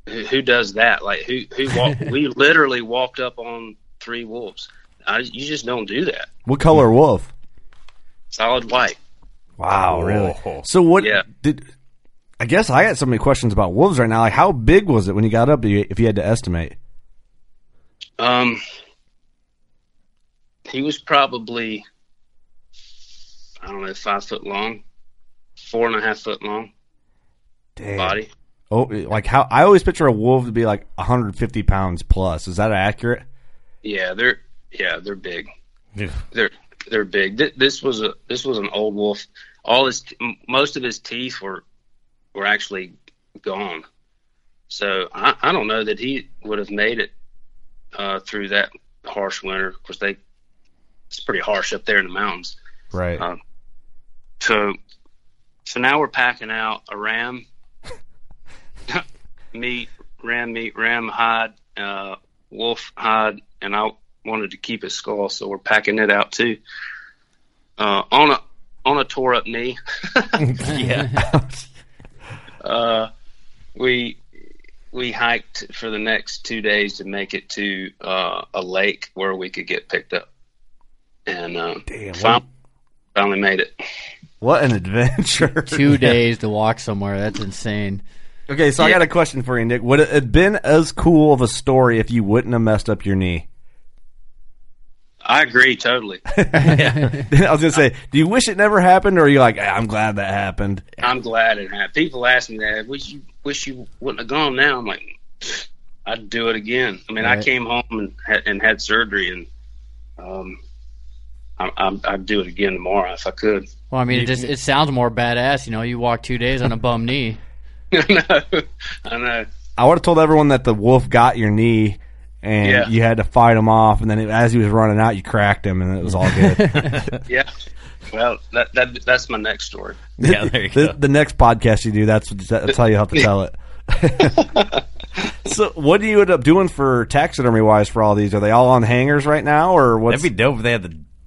who, who does that? Like who who walk, we literally walked up on three wolves. I, you just don't do that. What color wolf? Solid white. Wow, really? Oh. So what Yeah. did? I guess I got so many questions about wolves right now. Like, how big was it when you got up? If you had to estimate, Um, he was probably I don't know five foot long, four and a half foot long Damn. body. Oh, like how? I always picture a wolf to be like 150 pounds plus. Is that accurate? Yeah, they're yeah they're big. Yeah. they're they're big. Th- This was a this was an old wolf. All his m- most of his teeth were were actually gone. So I, I don't know that he would have made it uh, through that harsh winter. Of course, they it's pretty harsh up there in the mountains. Right. Um, so so now we're packing out a ram (laughs) meat, ram meat, ram hide, uh, wolf hide, and I wanted to keep his skull, so we're packing it out too. Uh, on a on a tore up knee. (laughs) yeah. (laughs) uh, we we hiked for the next two days to make it to uh, a lake where we could get picked up, and uh, Damn, finally, finally made it. What an adventure! (laughs) Two days to walk somewhere. That's insane. Okay, so I got a question for you, Nick. Would it have been as cool of a story if you wouldn't have messed up your knee? I agree totally. (laughs) I was gonna say, do you wish it never happened, or are you like, "Ah, I'm glad that happened? I'm glad it happened. People ask me that. Wish you wish you wouldn't have gone now. I'm like, I'd do it again. I mean, I came home and had, and had surgery, and um, I, I, I'd do it again tomorrow if I could. Well, I mean, it just it sounds more badass. You know, you walk two days on a bum knee. (laughs) I know. I know. I would have told everyone that the wolf got your knee, and Yeah. you had to fight him off, and then as he was running out, you cracked him, and it was all good. (laughs) Yeah. Well, that, that that's my next story. Yeah, (laughs) there you the, go. the next podcast you do, that's that's how you have to tell it. (laughs) so, what do you end up doing for taxidermy wise for all these? Are they all on hangers right now, or what's? That'd be dope if they had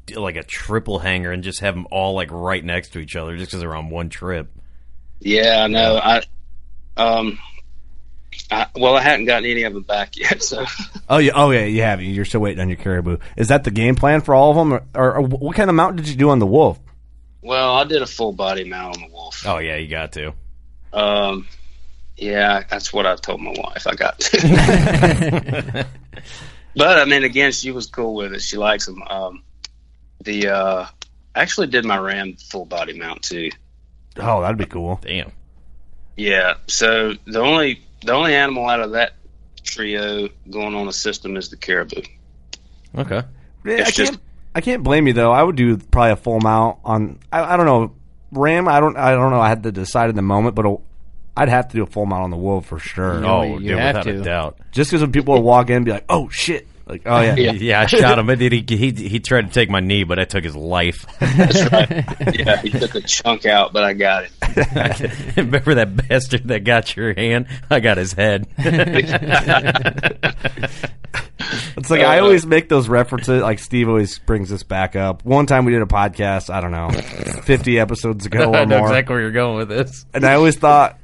the like a triple hanger and just have them all like right next to each other just because they're on one trip. Yeah, I know. I um, I, well, I hadn't gotten any of them back yet, so oh, yeah, oh yeah, you have. You're still waiting on your caribou. Is that the game plan for all of them, or, or, what kind of mount did you do on the wolf? well, I did a full body mount on the wolf. Oh yeah, you got to. Um, yeah, that's what I told my wife. I got to. (laughs) (laughs) but I mean, again, she was cool with it. She likes them. Um, the uh, I actually did my ram full body mount too. Oh, that'd be cool. Damn. Yeah. So the only the only animal out of that trio going on a system is the caribou. Okay. Yeah, I It's can't. just- I can't blame you though. I would do probably a full mount on. I, I don't know ram. I don't. I don't know. I had to decide in the moment, but i I'd have to do a full mount on the wolf for sure. Oh, you dude, have without to. a doubt. Just because when people would walk in and be like, "Oh shit!" Like, oh yeah, Yeah. Yeah, I shot him. But he, he he tried to take my knee, but I took his life. (laughs) That's right. yeah, he took a chunk out, but I got it. (laughs) Remember that bastard that got your hand? I got his head. (laughs) It's like I always make those references. Like Steve always brings this back up. One time we did a podcast. I don't know, fifty episodes ago I or know more, exactly where you're going with this. and I always thought, what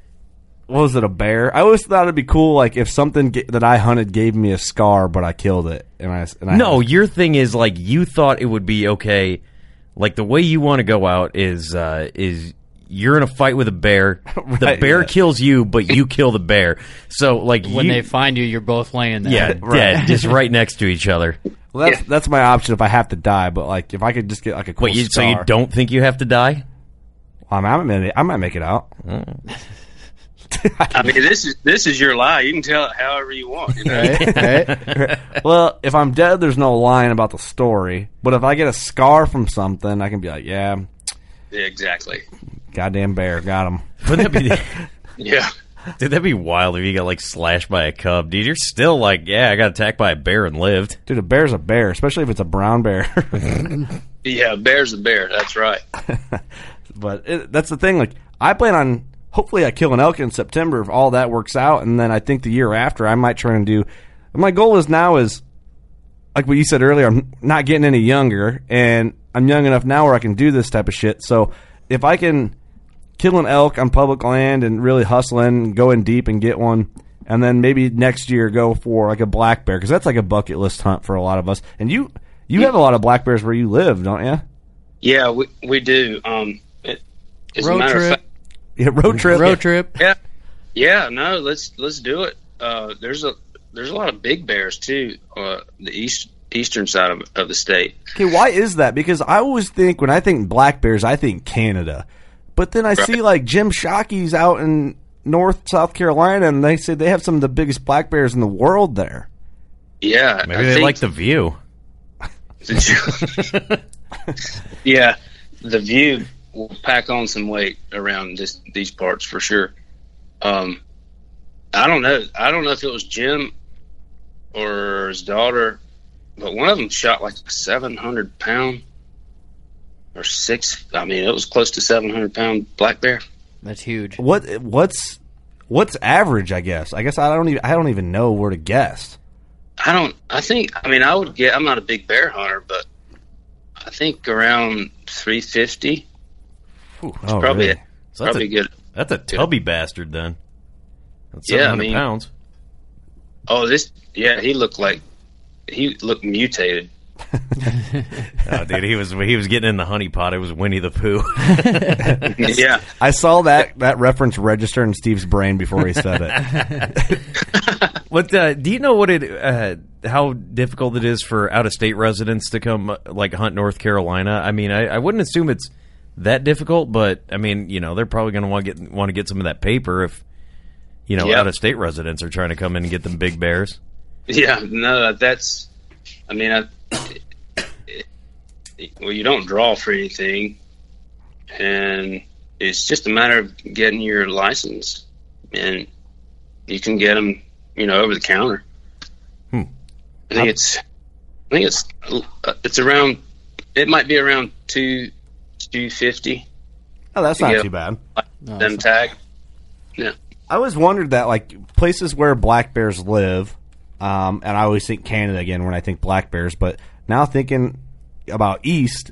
was it? A bear? I always thought it'd be cool, like if something ga- that I hunted gave me a scar, but I killed it, and I and I No, your thing is like you thought it would be okay. Like the way you want to go out is uh, is you're in a fight with a bear. (laughs) the bear yeah. kills you, but you kill the bear. So like When you, they find you, you're both laying there. yeah, (laughs) dead, just right next to each other. Well, that's that's my option if I have to die. But like if I could just get like a cool Wait, you, so you don't think you have to die? I, mean, I might I might make it out. (laughs) I mean, this is this is your lie. You can tell it however you want. You know? Right? (laughs) right? well, if I'm dead, there's no lying about the story. But if I get a scar from something, I can be like, yeah, Yeah, exactly. goddamn bear, got him. Wouldn't that be? (laughs) Yeah. Dude, that'd be wild if you got like slashed by a cub, dude. You're still like, yeah, I got attacked by a bear and lived. Dude, a bear's a bear, especially if it's a brown bear. Yeah, bear's a bear. That's right. but it, that's the thing. Like, I plan on hopefully I kill an elk in September if all that works out, and then I think the year after I might try and do. My goal is now is like what you said earlier. I'm not getting any younger, and I'm young enough now where I can do this type of shit. So if I can kill an elk on public land and really hustle in, go in deep and get one. And then maybe next year go for like a black bear because that's like a bucket list hunt for a lot of us. And you you have a lot of black bears where you live, don't you? Yeah, we we do. Um, it, as a Road matter trip. of fact, Yeah, road trip. Road trip. yeah, yeah. No, let's let's do it. Uh, there's a there's a lot of big bears too. Uh, the east eastern side of, of the state. Okay, why is that? Because I always think when I think black bears, I think Canada, but then I see like Jim Shockey's out in North South Carolina, and they say they have some of the biggest black bears in the world there. Yeah, Maybe I they like the view. (laughs) (laughs) yeah, the view will pack on some weight around this these parts for sure. Um, I don't know. I don't know if it was Jim or his daughter, but one of them shot like a seven hundred pound or six. I mean, it was close to seven hundred pound black bear. That's huge. What what's what's average? I guess. I guess I don't even I don't even know where to guess. I don't. I think. I mean, I would get. I'm not a big bear hunter, but I think around 350. Whew, It's probably really? So that's probably a, good. That's a tubby bastard then. That's Yeah, I 700 mean- pounds. Oh, this. Yeah, he looked like he looked mutated. (laughs) Oh, dude, he was he was getting in the honey pot. It was Winnie the Pooh. (laughs) yeah, I saw that that reference register in Steve's brain before he said it. (laughs) What uh, do you know? What it uh, how difficult it is for out of state residents to come uh, like hunt North Carolina? I mean, I, I wouldn't assume it's that difficult, but I mean, you know, they're probably going to want to get want to get some of that paper if you know Yeah. out of state residents are trying to come in and get them big bears. yeah. No, that's. I mean, I, well, you don't draw for anything, and it's just a matter of getting your license, and you can get them, you know, over the counter. Hmm. I think it's. I think it's. uh, It's around. It might be around two, two fifty. Oh, that's to not get too bad. Them tag. Yeah. I always wondered that, like places where black bears live, um, and I always think Canada again when I think black bears. But now thinking about east,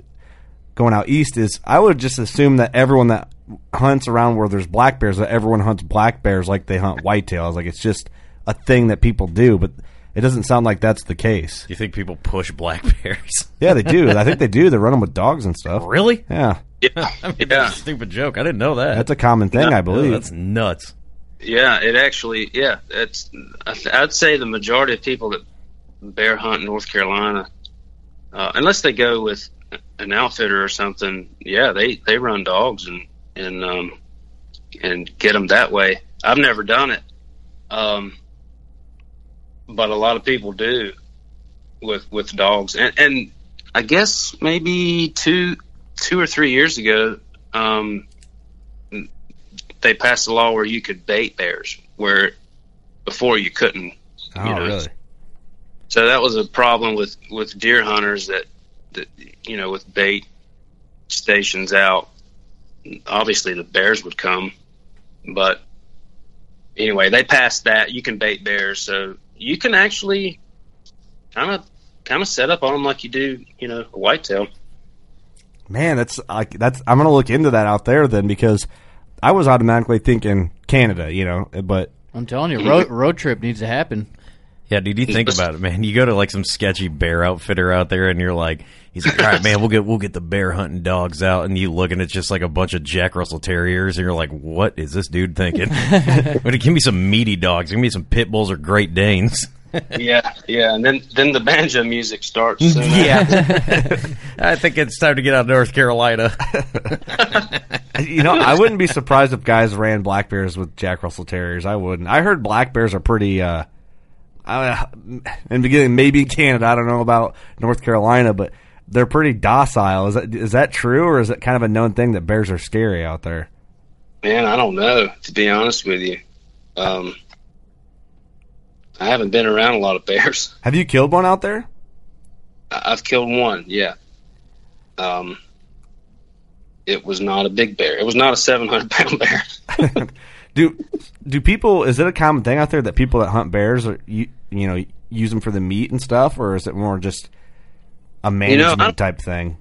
going out east is I would just assume that everyone that hunts around where there's black bears, that everyone hunts black bears like they hunt whitetails. Like it's just a thing that people do, but it doesn't sound like that's the case. You think people push black bears? (laughs) Yeah, they do. I think they do. They run them with dogs and stuff. Really? Yeah, Yeah. (laughs) I mean, yeah. that's a stupid joke. I didn't know that. that's a common thing, I believe. That's nuts. Yeah, it actually, yeah, it's. I th- I'd say the majority of people that bear hunt in North Carolina, uh, unless they go with an outfitter or something, yeah, they they run dogs and and um and get them that way. I've never done it, um, but a lot of people do with with dogs, and and I guess maybe two two or three years ago, um, they passed a law where you could bait bears, where before you couldn't. oh, you know. really? So that was a problem with with deer hunters that that you know with bait stations out. Obviously, the bears would come, but anyway, they passed that. You can bait bears, so you can actually kind of kind of set up on them like you do, you know, a whitetail. Man, that's like that's. I'm gonna look into that out there then because I was automatically thinking Canada, you know, but I'm telling you, road road trip needs to happen. Yeah, dude, you think about it, man. You go to like some sketchy bear outfitter out there, and you're like, he's like, all right, man, we'll get we'll get the bear hunting dogs out, and you look, and it's just like a bunch of Jack Russell Terriers, and you're like, what is this dude thinking? (laughs) but give me some meaty dogs, give me some pit bulls or Great Danes. yeah, yeah, and then then the banjo music starts. soon (laughs) yeah, (laughs) I think it's time to get out of North Carolina. you know, I wouldn't be surprised if guys ran black bears with Jack Russell Terriers. I wouldn't. I heard black bears are pretty. uh uh, in the beginning, maybe Canada. I don't know about North Carolina, but they're pretty docile. Is that is that true, or is it kind of a known thing that bears are scary out there? Man, I don't know. To be honest with you, um, I haven't been around a lot of bears. (laughs) Have you killed one out there? I've killed one. Yeah. Um, it was not a big bear. It was not a seven hundred pound bear. (laughs) Do do people? Is it a common thing out there that people that hunt bears are you you know use them for the meat and stuff, or is it more just a management I'm- type thing?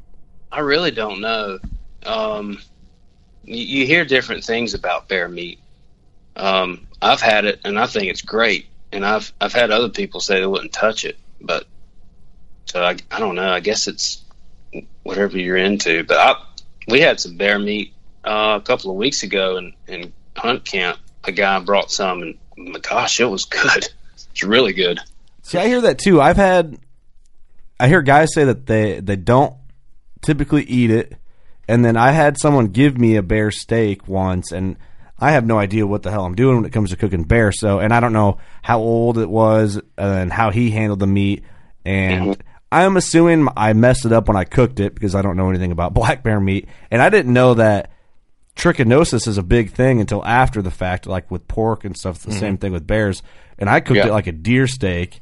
I really don't know. Um, you, you hear different things about bear meat. Um, I've had it, and I think it's great. And I've I've had other people say they wouldn't touch it, but so I I don't know. I guess it's whatever you're into. But I, we had some bear meat uh, a couple of weeks ago in in hunt camp. A guy brought some, and my gosh, it was good. (laughs) It's really good. See, I hear that too. I've had, I hear guys say that they they don't typically eat it, and then I had someone give me a bear steak once, and I have no idea what the hell I'm doing when it comes to cooking bear. So, and I don't know how old it was and how he handled the meat, and I'm assuming I messed it up when I cooked it because I don't know anything about (laughs) black bear meat, and I didn't know that trichinosis is a big thing until after the fact, like with pork and stuff. It's the Mhm. same thing with bears. And I cooked Yeah. it like a deer steak,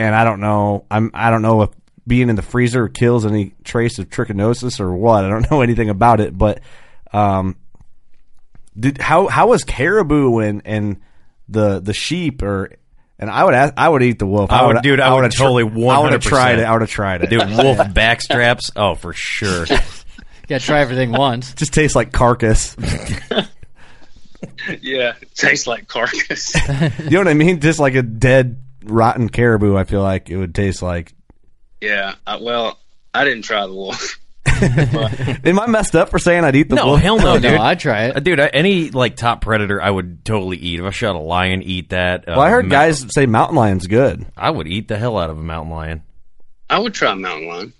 and I don't know. I'm I don't know if being in the freezer kills any trace of trichinosis or what. I don't (laughs) know anything about it, but um, Did how how was caribou and and the the sheep or and I would ask, I would eat the wolf. I would, would- dude. I, would would've tr- totally I one would have tried it. I would have tried it. (laughs) Dude, wolf backstraps. Oh, for sure. (laughs) Gotta try everything once. Just tastes like carcass. yeah, it tastes like carcass. you know what I mean? Just like a dead, rotten caribou. I feel like it would taste like. yeah, I, well, I didn't try the wolf. (laughs) Am I messed up for saying I'd eat the no, wolf? hell no, Oh, dude. no, I'd try it. Uh, dude. I, any like top predator, I would totally eat. If I shot a lion, eat that. Uh, Well, I heard ma- guys say mountain lion's good. I would eat the hell out of a mountain lion. I would try mountain lion.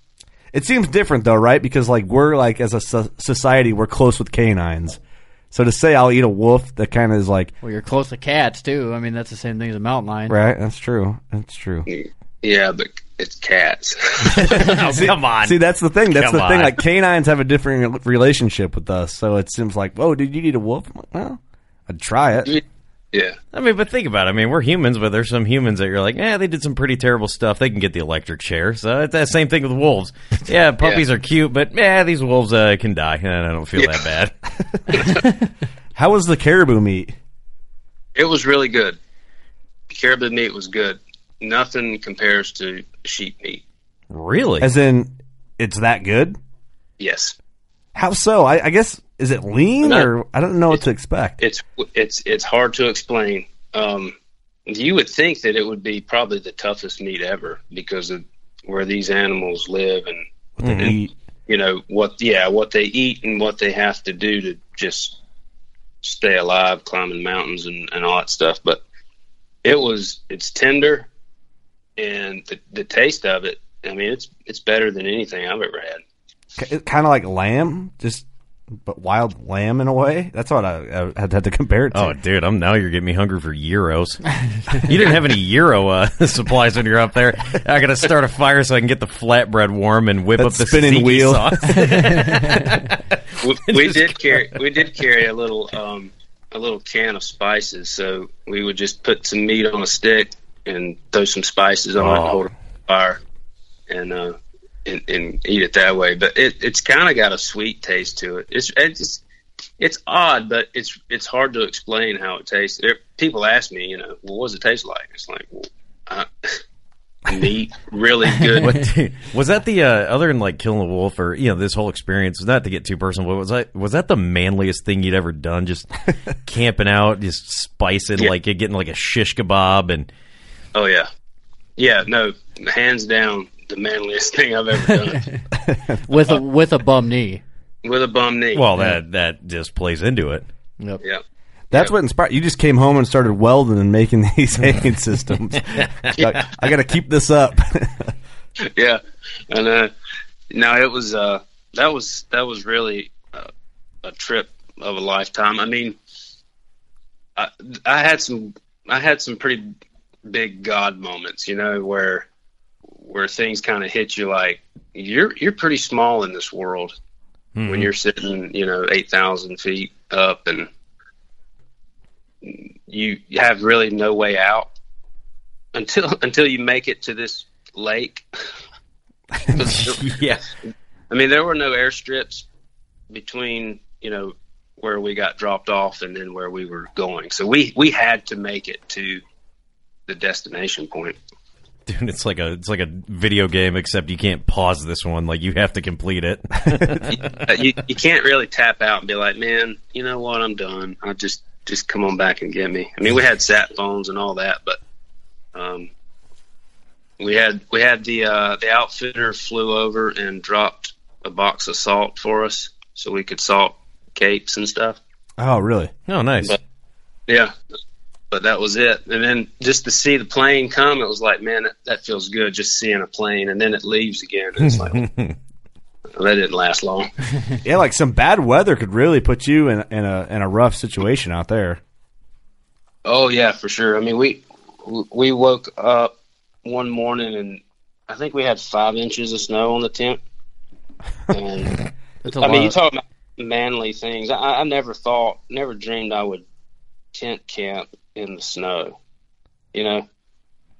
It seems different though, right? Because like we're like as a so- society, we're close with canines. So to say I'll eat a wolf, that kind of is like Well, you're close to cats too. I mean, that's the same thing as a mountain lion. right. That's true. That's true. Yeah, but it's cats. (laughs) (laughs) oh, come on. See, that's the thing. That's Come the thing. Like canines have a different relationship with us, so it seems like, whoa, did you eat a wolf? I'm like, well, I'd try it. Yeah, I mean, but think about it. I mean, we're humans, but there's some humans that you're like, yeah, they did some pretty terrible stuff. They can get the electric chair. So it's that same thing with wolves. (laughs) Yeah, puppies are cute, but yeah, these wolves uh, can die, and I don't feel that bad. (laughs) (laughs) How was the caribou meat? it was really good. Caribou meat was good. Nothing compares to sheep meat. Really? As in, it's that good? Yes, How so? I, I guess is it lean No. or I don't know what to expect. it's it's it's hard to explain. Um, you would think that it would be probably the toughest meat ever because of where these animals live and What they and, eat. you know what yeah what they eat and what they have to do to just stay alive climbing mountains and, and all that stuff but it was it's tender and the, the taste of it i mean it's it's better than anything i've ever had Kind of like lamb, just but wild lamb in a way. That's what I, I had had to compare it to. Oh, dude, I'm now you're getting me hungry for gyros. you didn't have any gyro uh, (laughs) supplies when you're up there. I got to start a fire so I can get the flatbread warm and whip That up the spinning wheel. sauce. (laughs) (laughs) we, we did carry we did carry a little um a little can of spices so we would just put some meat on a stick and throw some spices on it and Oh. hold it on fire and uh and, and eat it that way but it it's kind of got a sweet taste to it it's it's it's odd but it's it's hard to explain how it tastes there, people ask me you know well what does it taste like it's like well, uh, (laughs) meat really (laughs) good What, was that the uh, other than like killing a wolf or you know this whole experience? Not to get too personal, but was that was that the manliest thing you'd ever done? Just (laughs) camping out, just spicing Yeah. like getting like a shish kebab and Oh yeah, yeah. No, hands down, the manliest (laughs) thing I've ever done (laughs) with a with a bum knee. with a bum knee. well that that just plays into it. Yep. yeah, That's what inspired you. Just came home and started welding and making (laughs) these hanging systems. I, I got to keep this up. yeah. And uh, no, it was uh, that was that was really uh, a trip of a lifetime. I mean, I, I had some I had some pretty big God moments, you know, where where things kind of hit you like you're you're pretty small in this world when mm-hmm. you're sitting, you know, eight thousand feet up and you have really no way out until until you make it to this lake. (laughs) yeah. I mean, there were no airstrips between you know where we got dropped off and then where we were going, so we we had to make it to the destination point. (laughs) Dude, it's like a it's like a video game except you can't pause this one. Like you have to complete it. (laughs) You you can't really tap out and be like, man, you know what, I'm done. I just just come on back and get me. I mean, we had sat phones and all that, but um, we had we had the uh, the outfitter flew over and dropped a box of salt for us so we could salt capes and stuff. oh, really? oh, nice. But yeah, but that was it. And then just to see the plane come, it was like, man, that, that feels good. Just seeing a plane, and then it leaves again. It's like (laughs) that didn't last long. (laughs) Yeah, like some bad weather could really put you in, in a in a rough situation out there. Oh yeah, for sure. I mean, we we woke up one morning and I think we had five inches of snow on the tent. (laughs) And That's a I mean, you talk about manly things. I, I never thought, never dreamed I would tent camp in the snow. You know,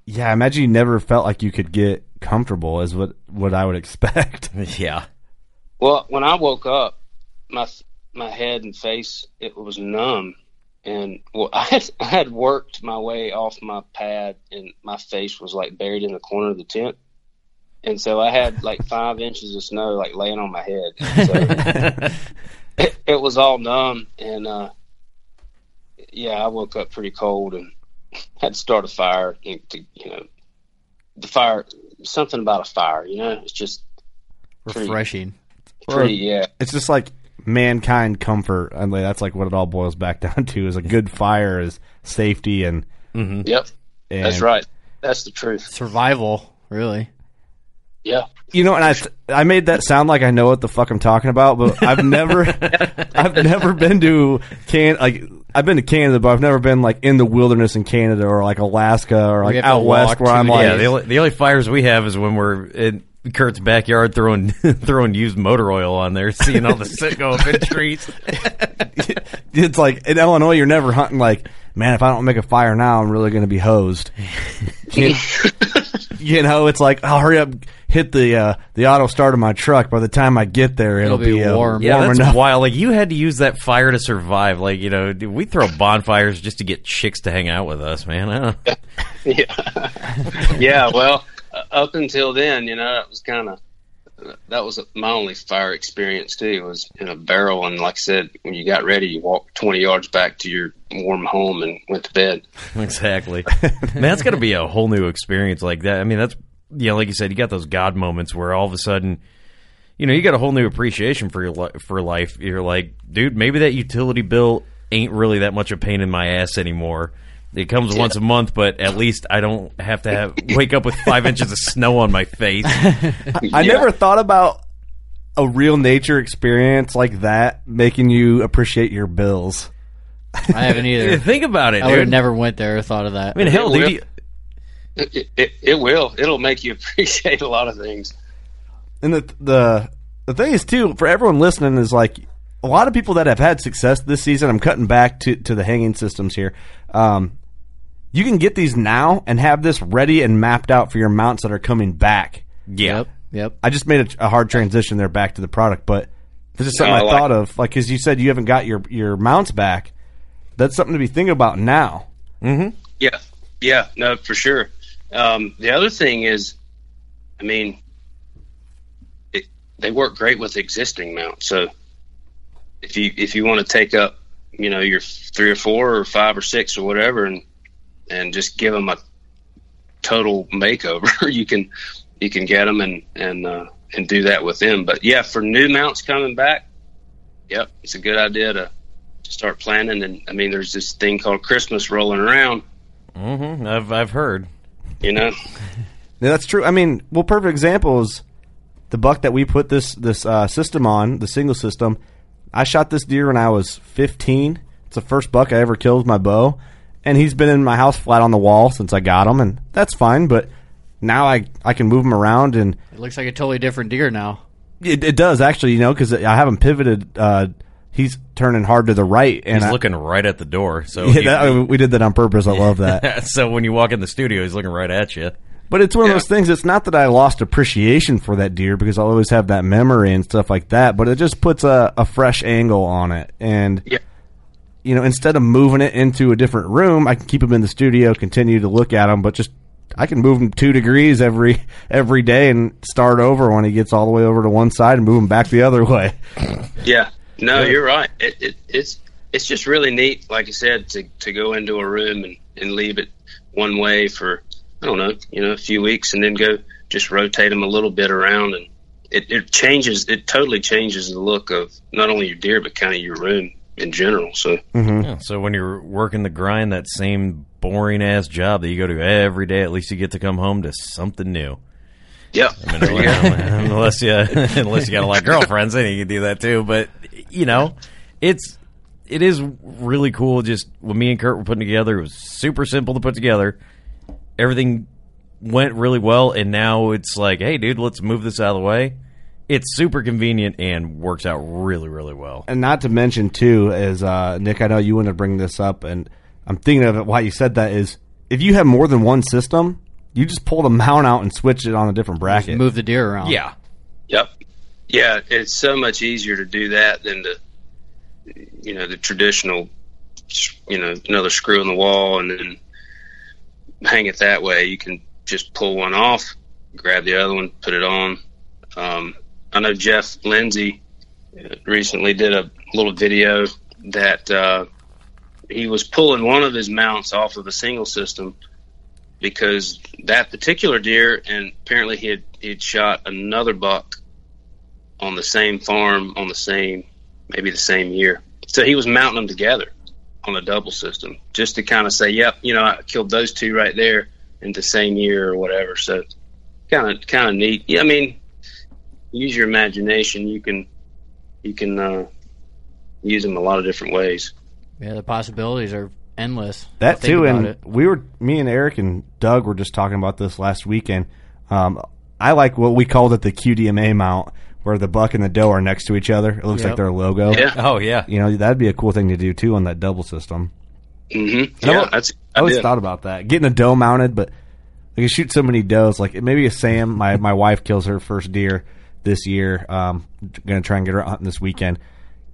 Yeah, I imagine you never felt like you could get comfortable, is what what I would (laughs) expect. yeah. Well, when I woke up, my my head and face it was numb, and well, (laughs) I had I had worked my way off my pad, and my face was like buried in the corner of the tent, and so I had like (laughs) five inches of snow like laying on my head. So it, it was all numb, and uh, yeah, I woke up pretty cold and (laughs) had to start a fire. And To, you know, the fire, something about a fire. You know, it's just pretty- Refreshing. Pretty, yeah. It's just like mankind comfort. I mean, that's like what it all boils back (laughs) down to. Is a good fire is safety and mm-hmm. Yep, and that's right. That's the truth. Survival, really. Yeah. You know, and I I made that sound like I know what the fuck I'm talking about, but I've never (laughs) I've never been to can like I've been to Canada, but I've never been like in the wilderness in Canada or like Alaska or like have to out west where I'm like yeah, the only, the only fires we have is when we're in Kurt's backyard throwing (laughs) throwing used motor oil on there, seeing all the soot go up in (laughs) trees. it's like in Illinois, you're never hunting like, man, if I don't make a fire now, I'm really going to be hosed. (laughs) you, you know, it's like, I'll hurry up, hit the uh, the auto start of my truck. By the time I get there, it'll, be, uh, warm, Yeah, that's enough. wild. Like you had to use that fire to survive. Like you know, dude, we throw bonfires just to get chicks to hang out with us, man. (laughs) Yeah. (laughs) yeah. Well, uh, up until then, you know, that was kind of that was my only fire experience too. Was in a barrel, and like I said, when you got ready, you walked twenty yards back to your warm home and went to bed. (laughs) exactly. Man, that's got to be a whole new experience like that. I mean, that's yeah, like you said, you got those God moments where all of a sudden, you know, you got a whole new appreciation for your li- for life. You're like, dude, maybe that utility bill ain't really that much of a pain in my ass anymore. It comes once a month, but at least I don't have to have (laughs) wake up with five inches of snow on my face. (laughs) I never thought about a real nature experience like that making you appreciate your bills. I haven't either. (laughs) Think about it, I would have never went there or thought of that. I mean, hell, It dude, will. you- It, it, it will. It'll make you appreciate a lot of things. And the the the thing is too for everyone listening is like a lot of people that have had success this season. I'm cutting back to to the hanging systems here. Um, you can get these now and have this ready and mapped out for your mounts that are coming back. yeah. Yep. Yep. I just made a, a hard transition there back to the product, but this is something Oh, I, I like thought of. Like, because you said you haven't got your your mounts back. That's something to be thinking about now. Mm-hmm. Yeah, yeah, no, for sure. Um, the other thing is, I mean, it, they work great with existing mounts. So if you if you want to take up, you know, your three or four or five or six or whatever, and and just give them a total makeover, (laughs) you can you can get them and and uh, and do that with them. But yeah, for new mounts coming back, yep, it's a good idea to start planning. And I mean, there's this thing called Christmas rolling around. Mm-hmm. I've I've heard. You know, (laughs) Yeah, that's true. I mean, well, perfect example is the buck that we put this this uh, system on, the single system. I shot this deer when I was 15. It's the first buck I ever killed with my bow, and he's been in my house flat on the wall since I got him, and that's fine. But now I I can move him around, and It looks like a totally different deer now. it, it does actually, you know, because I have him pivoted. Uh, he's turning hard to the right, and He's I- looking right at the door. So Yeah, he- that- we did that on purpose. I love that. (laughs) so when you walk in the studio, he's looking right at you. But it's one of those things. It's not that I lost appreciation for that deer because I'll always have that memory and stuff like that. But it just puts a, a fresh angle on it, and Yeah. You know, instead of moving it into a different room, I can keep them in the studio, continue to look at them, but just I can move them two degrees every (laughs) every day and start over when he gets all the way over to one side and move him back the other way. (laughs) yeah, no, you're right. It, it, it's it's just really neat, like you said, to to go into a room and and leave it one way for I don't know, you know, a few weeks, and then go just rotate them a little bit around, and it, it changes. It totally changes the look of not only your deer but kind of your room in general. So mm-hmm. Yeah, so when you're working the grind, that same boring ass job that you go to every day, at least you get to come home to something new. yeah, I mean, unless (laughs) (laughs) you (laughs) unless you got a lot of girlfriends, then you can do that too. But you know, it's it is really cool. Just what me and Kurt were putting together, it was super simple to put together. Everything went really well, and now it's like, hey, dude, let's move this out of the way. It's super convenient and works out really, really well. And not to mention too is uh, Nick. I know you want to bring this up, and I'm thinking of it. Why you said that is if you have more than one system, you just pull the mount out and switch it on a different bracket. Move the deer around. Yeah, Yep. Yeah, it's so much easier to do that than to you know the traditional, you know, another screw in the wall and then hang it that way. You can just pull one off, grab the other one, put it on. Um, I know Jeff Lindsay recently did a little video that uh, he was pulling one of his mounts off of a single system because that particular deer, and apparently he had he'd shot another buck on the same farm on the same maybe the same year. So he was mounting them together on a double system just to kind of say, yep, you know, I killed those two right there in the same year or whatever. So kind of kind of neat. Yeah, I mean, use your imagination. You can you can uh, use them a lot of different ways. Yeah, the possibilities are endless. That too, and it. we were me and Eric and Doug were just talking about this last weekend. Um, I like what we called it the QDMA mount, where the buck and the doe are next to each other. It looks Yep. like their logo. Yeah. Oh, yeah. You know that'd be a cool thing to do too on that double system. Mm-hmm. And I Yeah, al- that's. I always did. thought about that, getting a doe mounted, but I can shoot so many does. Like maybe a Sam, my my wife kills her first deer this year. Um, gonna try and get her hunting this weekend.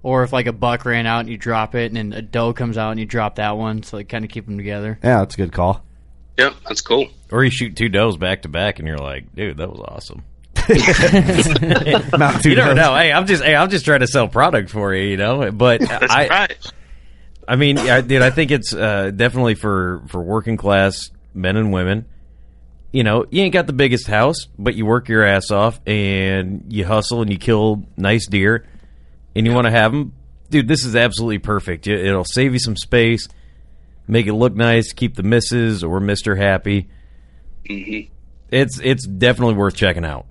Or if like a buck ran out and you drop it, and then a doe comes out and you drop that one, so like kind of keep them together. Yeah, that's a good call. Yep, that's cool. Or you shoot two does back to back, and you're like, dude, that was awesome. (laughs) (laughs) Not two you never does. know. Hey, I'm just hey, I'm just trying to sell product for you, you know. But (laughs) That's I, right. I mean, I, dude, I think it's uh, definitely for for working class men and women. You know, you ain't got the biggest house, but you work your ass off and you hustle and you kill nice deer, and you want to have them. Dude, this is absolutely perfect. It- It'll save you some space, make it look nice, keep the missus or Mister happy. Mm-hmm. It's it's definitely worth checking out.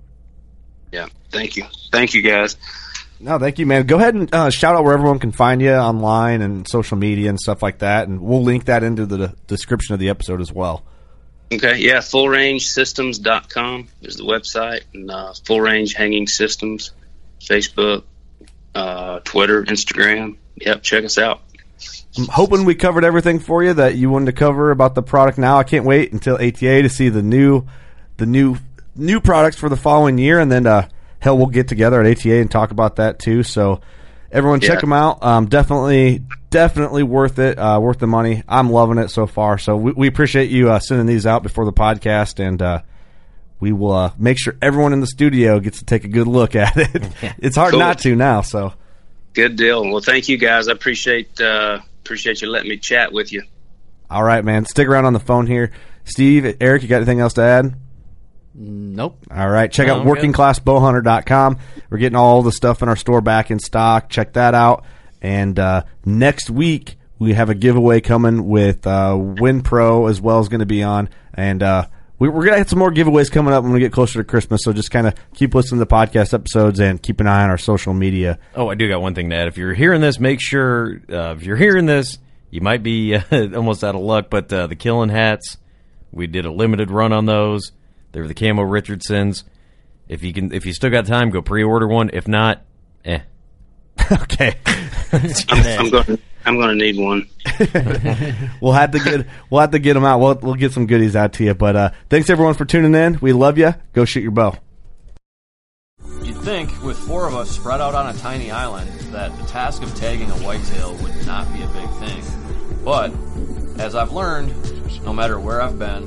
Yeah. Thank you. Thank you, guys. No, thank you, man. Go ahead and uh, shout out where everyone can find you online and social media and stuff like that, and we'll link that into the description of the episode as well. Okay, yeah, fullrangesystems.com is the website, and uh, Full Range Hanging Systems, Facebook, uh, Twitter, Instagram. Yep, check us out. I'm hoping we covered everything for you that you wanted to cover about the product. Now I can't wait until ATA to see the new, the new, new products for the following year, and then uh, hell, we'll get together at ATA and talk about that too. So everyone, check Yeah. them out. Um, definitely, definitely worth it. Uh, worth the money. I'm loving it so far. So we, we appreciate you uh, sending these out before the podcast, and uh, we will uh, make sure everyone in the studio gets to take a good look at it. (laughs) it's hard Cool. not to now. So. Good deal. Well, thank you guys. I appreciate uh, appreciate you letting me chat with you. All right, man. Stick around on the phone here. Steve, Eric, you got anything else to add? Nope. All right. Check out workingclassbowhunter.com. We're getting all the stuff in our store back in stock. Check that out. And uh, next week, we have a giveaway coming with uh, WinPro as well as going to be on. And uh, we, we're going to have some more giveaways coming up when we get closer to Christmas. So just kind of keep listening to the podcast episodes and keep an eye on our social media. Oh, I do got one thing to add. If you're hearing this, make sure uh, if you're hearing this, you might be uh, (laughs) almost out of luck. But uh, the killing hats, we did a limited run on those. They were the camo Richardsons. If you can, if you still got time, go pre-order one. If not, eh. (laughs) okay. (laughs) I'm, I'm going. I'm going to need one. (laughs) we'll have to get we'll have to get them out. We'll we'll get some goodies out to you. But uh, thanks everyone for tuning in. We love you. Go shoot your bow. You'd think, with four of us spread out on a tiny island, that the task of tagging a whitetail would not be a big thing. But, as I've learned, no matter where I've been,